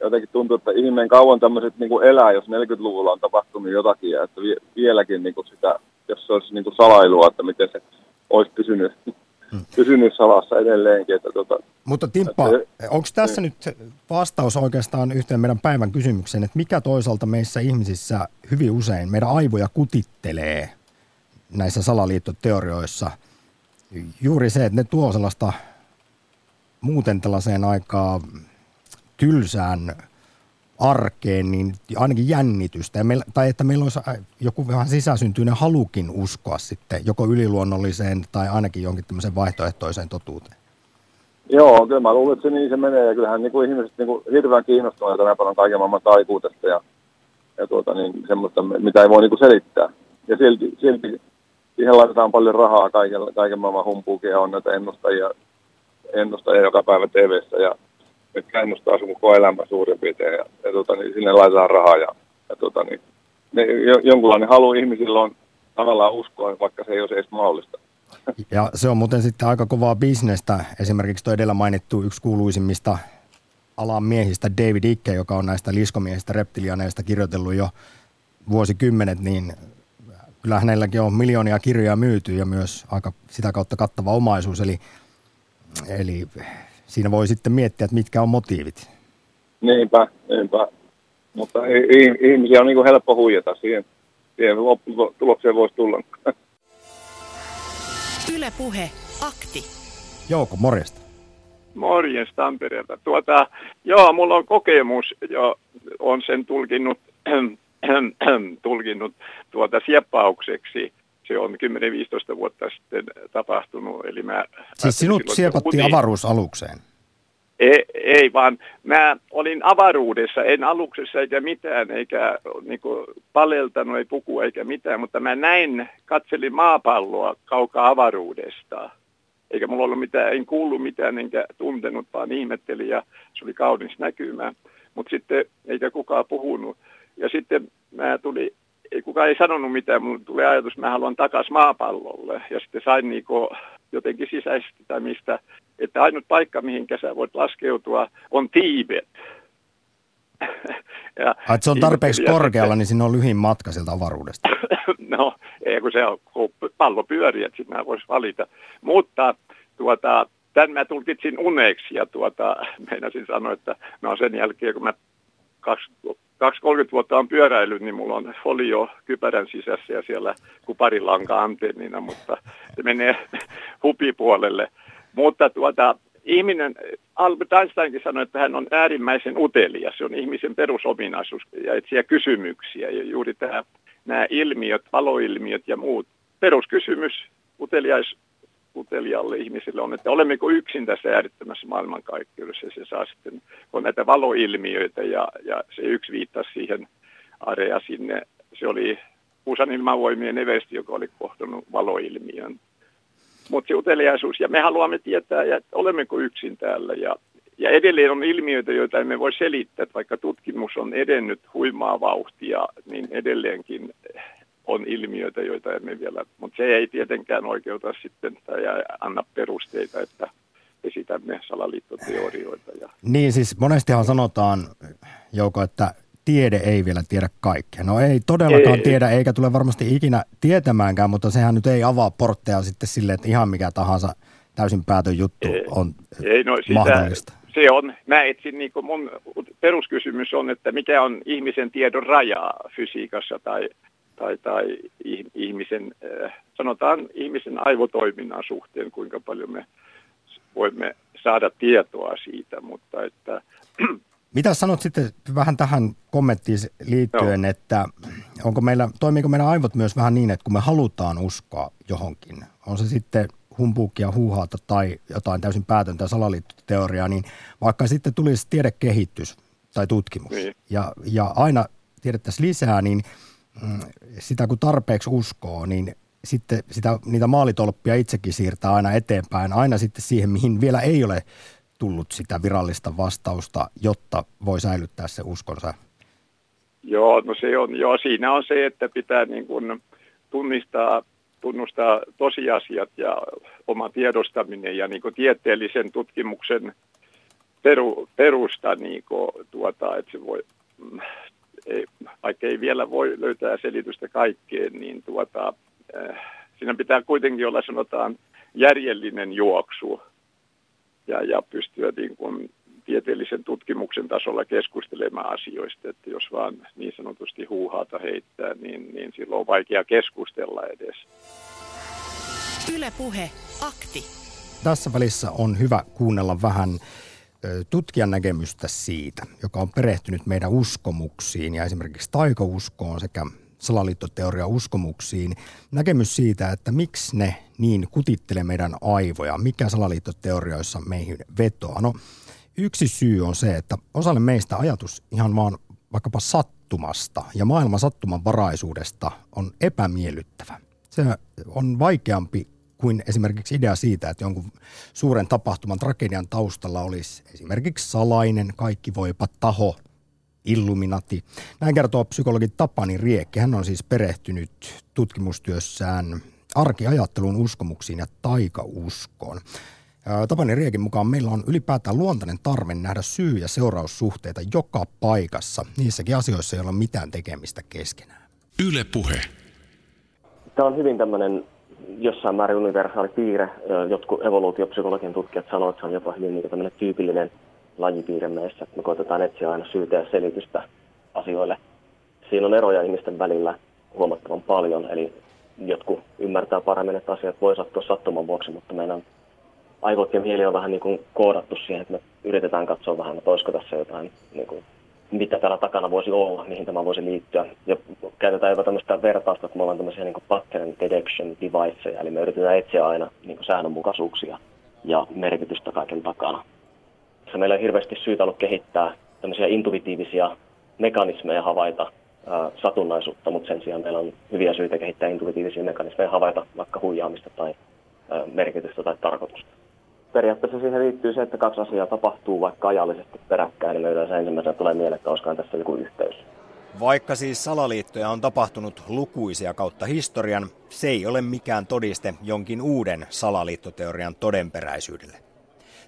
[SPEAKER 18] jotenkin tuntuu, että ihmeen kauan tämmöiset niin elää, jos 40-luvulla on tapahtunut jotakin, ja että vie, vieläkin niin kuin sitä, jos se olisi niin kuin salailua, että miten se olisi pysynyt, pysynyt salassa edelleenkin. Että tota,
[SPEAKER 4] Mutta Timppa, onko tässä niin. nyt vastaus oikeastaan yhteen meidän päivän kysymykseen, että mikä toisaalta meissä ihmisissä hyvin usein meidän aivoja kutittelee näissä salaliittoteorioissa? Juuri se, että ne tuo sellaista muuten tällaiseen aikaan tylsään arkeen, niin ainakin jännitystä. Ja meillä, tai että meillä olisi joku vähän sisäsyntyinen halukin uskoa sitten joko yliluonnolliseen tai ainakin jonkin tämmöiseen vaihtoehtoiseen totuuteen.
[SPEAKER 18] Joo, kyllä mä luulen, että se niin se menee. Ja kyllähän niin kuin ihmiset niin kuin hirveän kiinnostuneita tänä päivänä kaiken maailman taikuutesta ja, ja tuota, niin, semmoista, mitä ei voi niin kuin selittää. Ja silti, silti siihen laitetaan paljon rahaa kaiken, kaiken maailman humpuukin on näitä ennustajia, ennustajia joka päivä tv ja mitkä ennustaa sun koko elämä suurin piirtein. Ja, ja tota, niin sinne laitetaan rahaa ja, ja tota, niin, ne, jonkunlainen halu ihmisillä on tavallaan uskoa, vaikka se ei ole edes mahdollista.
[SPEAKER 4] Ja se on muuten sitten aika kovaa bisnestä. Esimerkiksi tuo edellä mainittu yksi kuuluisimmista alan miehistä David Icke, joka on näistä liskomiehistä reptilianeista kirjoitellut jo vuosikymmenet, niin kyllä hänelläkin on miljoonia kirjoja myyty ja myös aika sitä kautta kattava omaisuus. Eli, eli siinä voi sitten miettiä, että mitkä on motiivit.
[SPEAKER 18] Niinpä, niinpä. Mutta ihmisiä on niin kuin helppo huijata siihen. Siihen lopputulokseen voisi tulla.
[SPEAKER 1] Yle Puhe, akti.
[SPEAKER 4] Jouko, morjesta.
[SPEAKER 19] Morjens Tampereelta. Tuota, joo, mulla on kokemus ja on sen tulkinnut, tulkinnut tuota sieppaukseksi se on 10-15 vuotta sitten tapahtunut. Eli mä
[SPEAKER 4] siis sinut siepattiin avaruusalukseen?
[SPEAKER 19] Ei, ei, vaan mä olin avaruudessa, en aluksessa eikä mitään, eikä niin kuin, paleltanut, ei puku eikä mitään, mutta mä näin, katselin maapalloa kaukaa avaruudesta. Eikä mulla ollut mitään, en kuullut mitään enkä tuntenut, vaan ihmettelin ja se oli kaunis näkymä. Mutta sitten eikä kukaan puhunut. Ja sitten mä tuli ei kukaan ei sanonut mitään, mutta tuli ajatus, että mä haluan takaisin maapallolle. Ja sitten sain niinku jotenkin sisäisesti tai mistä, että ainut paikka, mihin sä voit laskeutua, on Tiibet.
[SPEAKER 4] ja Ai, se on tarpeeksi korkealla, sitten, niin sinne on lyhin matka sieltä avaruudesta.
[SPEAKER 19] no, ei kun se on, kun pallo pyörii, että mä voisi valita. Mutta tuota, tämän mä tulkitsin uneksi ja tuota, meinasin sanoa, että no sen jälkeen kun mä kaksi 20-30 vuotta on pyöräillyt, niin mulla on folio kypärän sisässä ja siellä kuparilanka antennina, mutta se menee hupipuolelle. Mutta tuota, ihminen, Albert Einsteinkin sanoi, että hän on äärimmäisen utelia. Se on ihmisen perusominaisuus ja etsiä kysymyksiä. Ja juuri tämä, nämä ilmiöt, valoilmiöt ja muut. Peruskysymys, uteliais, uteliaalle ihmisille on, että olemmeko yksin tässä äärettömässä maailmankaikkeudessa. Se saa sitten, on näitä valoilmiöitä ja, ja se yksi viittasi siihen area sinne. Se oli Pusan ilmavoimien eversti, joka oli kohtanut valoilmiön. Mutta se uteliaisuus, ja me haluamme tietää, että olemmeko yksin täällä. Ja, ja edelleen on ilmiöitä, joita emme voi selittää, että vaikka tutkimus on edennyt huimaa vauhtia, niin edelleenkin on ilmiöitä, joita emme vielä, mutta se ei tietenkään oikeuta sitten tai anna perusteita, että esitämme salaliittoteorioita. Ja...
[SPEAKER 4] Niin siis monestihan sanotaan, Jouko, että tiede ei vielä tiedä kaikkea. No ei todellakaan ei, tiedä, eikä tule varmasti ikinä tietämäänkään, mutta sehän nyt ei avaa portteja sitten silleen, että ihan mikä tahansa täysin päätön juttu ei, on ei, no, sitä, mahdollista.
[SPEAKER 19] Se on, mä etsin, niin kuin mun peruskysymys on, että mikä on ihmisen tiedon raja fysiikassa tai tai, tai ihmisen, äh, sanotaan ihmisen aivotoiminnan suhteen, kuinka paljon me voimme saada tietoa siitä, mutta että...
[SPEAKER 4] Mitä sanot sitten vähän tähän kommenttiin liittyen, no. että onko meillä, toimiiko meidän aivot myös vähän niin, että kun me halutaan uskoa johonkin, on se sitten humpuukia, huuhaata tai jotain täysin päätöntä salaliittoteoriaa, niin vaikka sitten tulisi tiedekehitys tai tutkimus niin. ja, ja aina tiedettäisiin lisää, niin sitä kun tarpeeksi uskoo, niin sitten sitä, niitä maalitolppia itsekin siirtää aina eteenpäin, aina sitten siihen, mihin vielä ei ole tullut sitä virallista vastausta, jotta voi säilyttää se uskonsa.
[SPEAKER 19] Joo, no se on, joo, siinä on se, että pitää niin kuin tunnistaa, tunnustaa tosiasiat ja oma tiedostaminen ja niin kuin tieteellisen tutkimuksen peru, perusta, niin kuin, tuota, että se voi, mm, ei, vaikka ei vielä voi löytää selitystä kaikkeen, niin tuota, äh, siinä pitää kuitenkin olla sanotaan järjellinen juoksu ja, ja pystyä niin kuin, tieteellisen tutkimuksen tasolla keskustelemaan asioista, että jos vaan niin sanotusti huuhaata heittää, niin, niin silloin on vaikea keskustella edes.
[SPEAKER 1] Ylepuhe akti.
[SPEAKER 4] Tässä välissä on hyvä kuunnella vähän tutkijan näkemystä siitä, joka on perehtynyt meidän uskomuksiin ja esimerkiksi taikauskoon sekä salaliittoteoria uskomuksiin. Näkemys siitä, että miksi ne niin kutittelee meidän aivoja, mikä salaliittoteorioissa meihin vetoaa. No yksi syy on se, että osalle meistä ajatus ihan vaan vaikkapa sattumasta ja maailman sattumanvaraisuudesta on epämiellyttävä. Se on vaikeampi kuin esimerkiksi idea siitä, että jonkun suuren tapahtuman tragedian taustalla olisi esimerkiksi salainen, kaikki voipa taho, Illuminati. Näin kertoo psykologi Tapani Riekki. Hän on siis perehtynyt tutkimustyössään arkiajatteluun, uskomuksiin ja taikauskoon. Tapani Riekin mukaan meillä on ylipäätään luontainen tarve nähdä syy- ja seuraussuhteita joka paikassa, niissäkin asioissa, joilla on mitään tekemistä keskenään.
[SPEAKER 20] Yle Puhe.
[SPEAKER 21] Tämä on hyvin tämmöinen jossain määrin universaali piirre. Jotkut evoluutiopsykologian tutkijat sanovat, että se on jopa hyvin niin tämmöinen tyypillinen lajipiirre meissä. Me koitetaan etsiä aina syytä ja selitystä asioille. Siinä on eroja ihmisten välillä huomattavan paljon, eli jotkut ymmärtää paremmin, että asiat voi sattua sattuman vuoksi, mutta meidän aivot ja mieli on vähän niin kuin koodattu siihen, että me yritetään katsoa vähän, että olisiko tässä jotain, niin kuin, mitä täällä takana voisi olla, mihin tämä voisi liittyä. Ja käytetään jopa tämmöistä vertausta, että me ollaan tämmöisiä niin pattern detection deviceja, eli me yritetään etsiä aina niin säännönmukaisuuksia ja merkitystä kaiken takana. Se meillä on hirveästi syytä ollut kehittää tämmöisiä intuitiivisia mekanismeja havaita ää, satunnaisuutta, mutta sen sijaan meillä on hyviä syitä kehittää intuitiivisia mekanismeja havaita vaikka huijaamista tai ää, merkitystä tai tarkoitusta periaatteessa siihen liittyy se, että kaksi asiaa tapahtuu vaikka ajallisesti peräkkäin, niin yleensä ensimmäisenä tulee mieleen, että olisikohan tässä joku yhteys.
[SPEAKER 4] Vaikka siis salaliittoja on tapahtunut lukuisia kautta historian, se ei ole mikään todiste jonkin uuden salaliittoteorian todenperäisyydelle.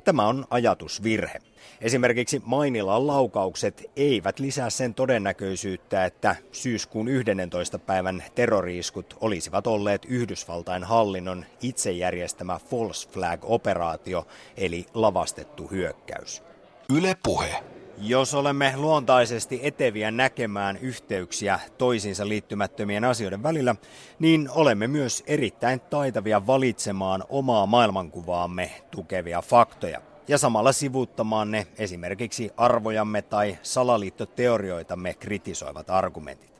[SPEAKER 4] Tämä on ajatusvirhe. Esimerkiksi Mainilan laukaukset eivät lisää sen todennäköisyyttä, että syyskuun 11. päivän terroriiskut olisivat olleet Yhdysvaltain hallinnon itse järjestämä false flag-operaatio, eli lavastettu hyökkäys.
[SPEAKER 20] Yle puhe.
[SPEAKER 4] Jos olemme luontaisesti eteviä näkemään yhteyksiä toisiinsa liittymättömien asioiden välillä, niin olemme myös erittäin taitavia valitsemaan omaa maailmankuvaamme tukevia faktoja ja samalla sivuuttamaan ne esimerkiksi arvojamme tai salaliittoteorioitamme kritisoivat argumentit.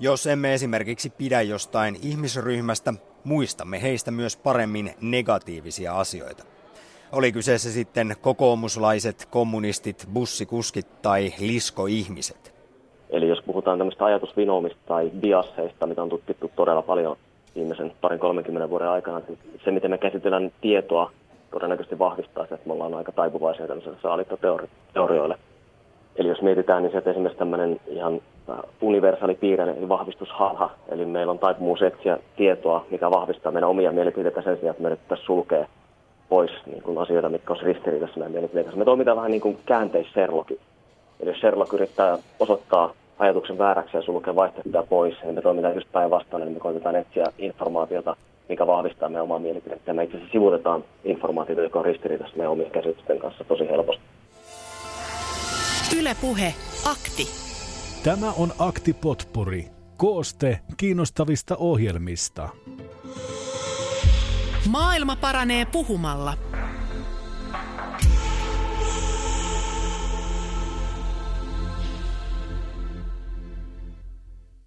[SPEAKER 4] Jos emme esimerkiksi pidä jostain ihmisryhmästä, muistamme heistä myös paremmin negatiivisia asioita. Oli kyseessä sitten kokoomuslaiset, kommunistit, bussikuskit tai liskoihmiset.
[SPEAKER 21] Eli jos puhutaan tämmöistä ajatusvinoomista tai biasseista, mitä on tutkittu todella paljon viimeisen parin 30 vuoden aikana, niin se miten me käsitellään tietoa todennäköisesti vahvistaa se, että me ollaan aika taipuvaisia tämmöiselle saaliittoteorioille. Eli jos mietitään, niin se esimerkiksi tämmöinen ihan äh, universaali piirre, eli vahvistusharha. Eli meillä on taipumus etsiä tietoa, mikä vahvistaa meidän omia mielipiteitä sen sijaan, että me yritetään sulkea pois niin kuin asioita, mitkä olisi ristiriidassa meidän mielipiteitä. Me toimitaan vähän niin kuin käänteis-Sherlocki. Eli jos Sherlock yrittää osoittaa ajatuksen vääräksi ja sulkea vaihtoehtoja pois, niin me toimitaan just päinvastoin, eli me koitetaan etsiä informaatiota, mikä vahvistaa meidän omaa mielipidettä. Me itse asiassa sivuutetaan informaatiota, joka on ristiriidassa meidän omien käsitysten kanssa tosi helposti.
[SPEAKER 1] Yle Puhe. Akti.
[SPEAKER 3] Tämä on Akti Potpuri. Kooste kiinnostavista ohjelmista.
[SPEAKER 1] Maailma paranee puhumalla.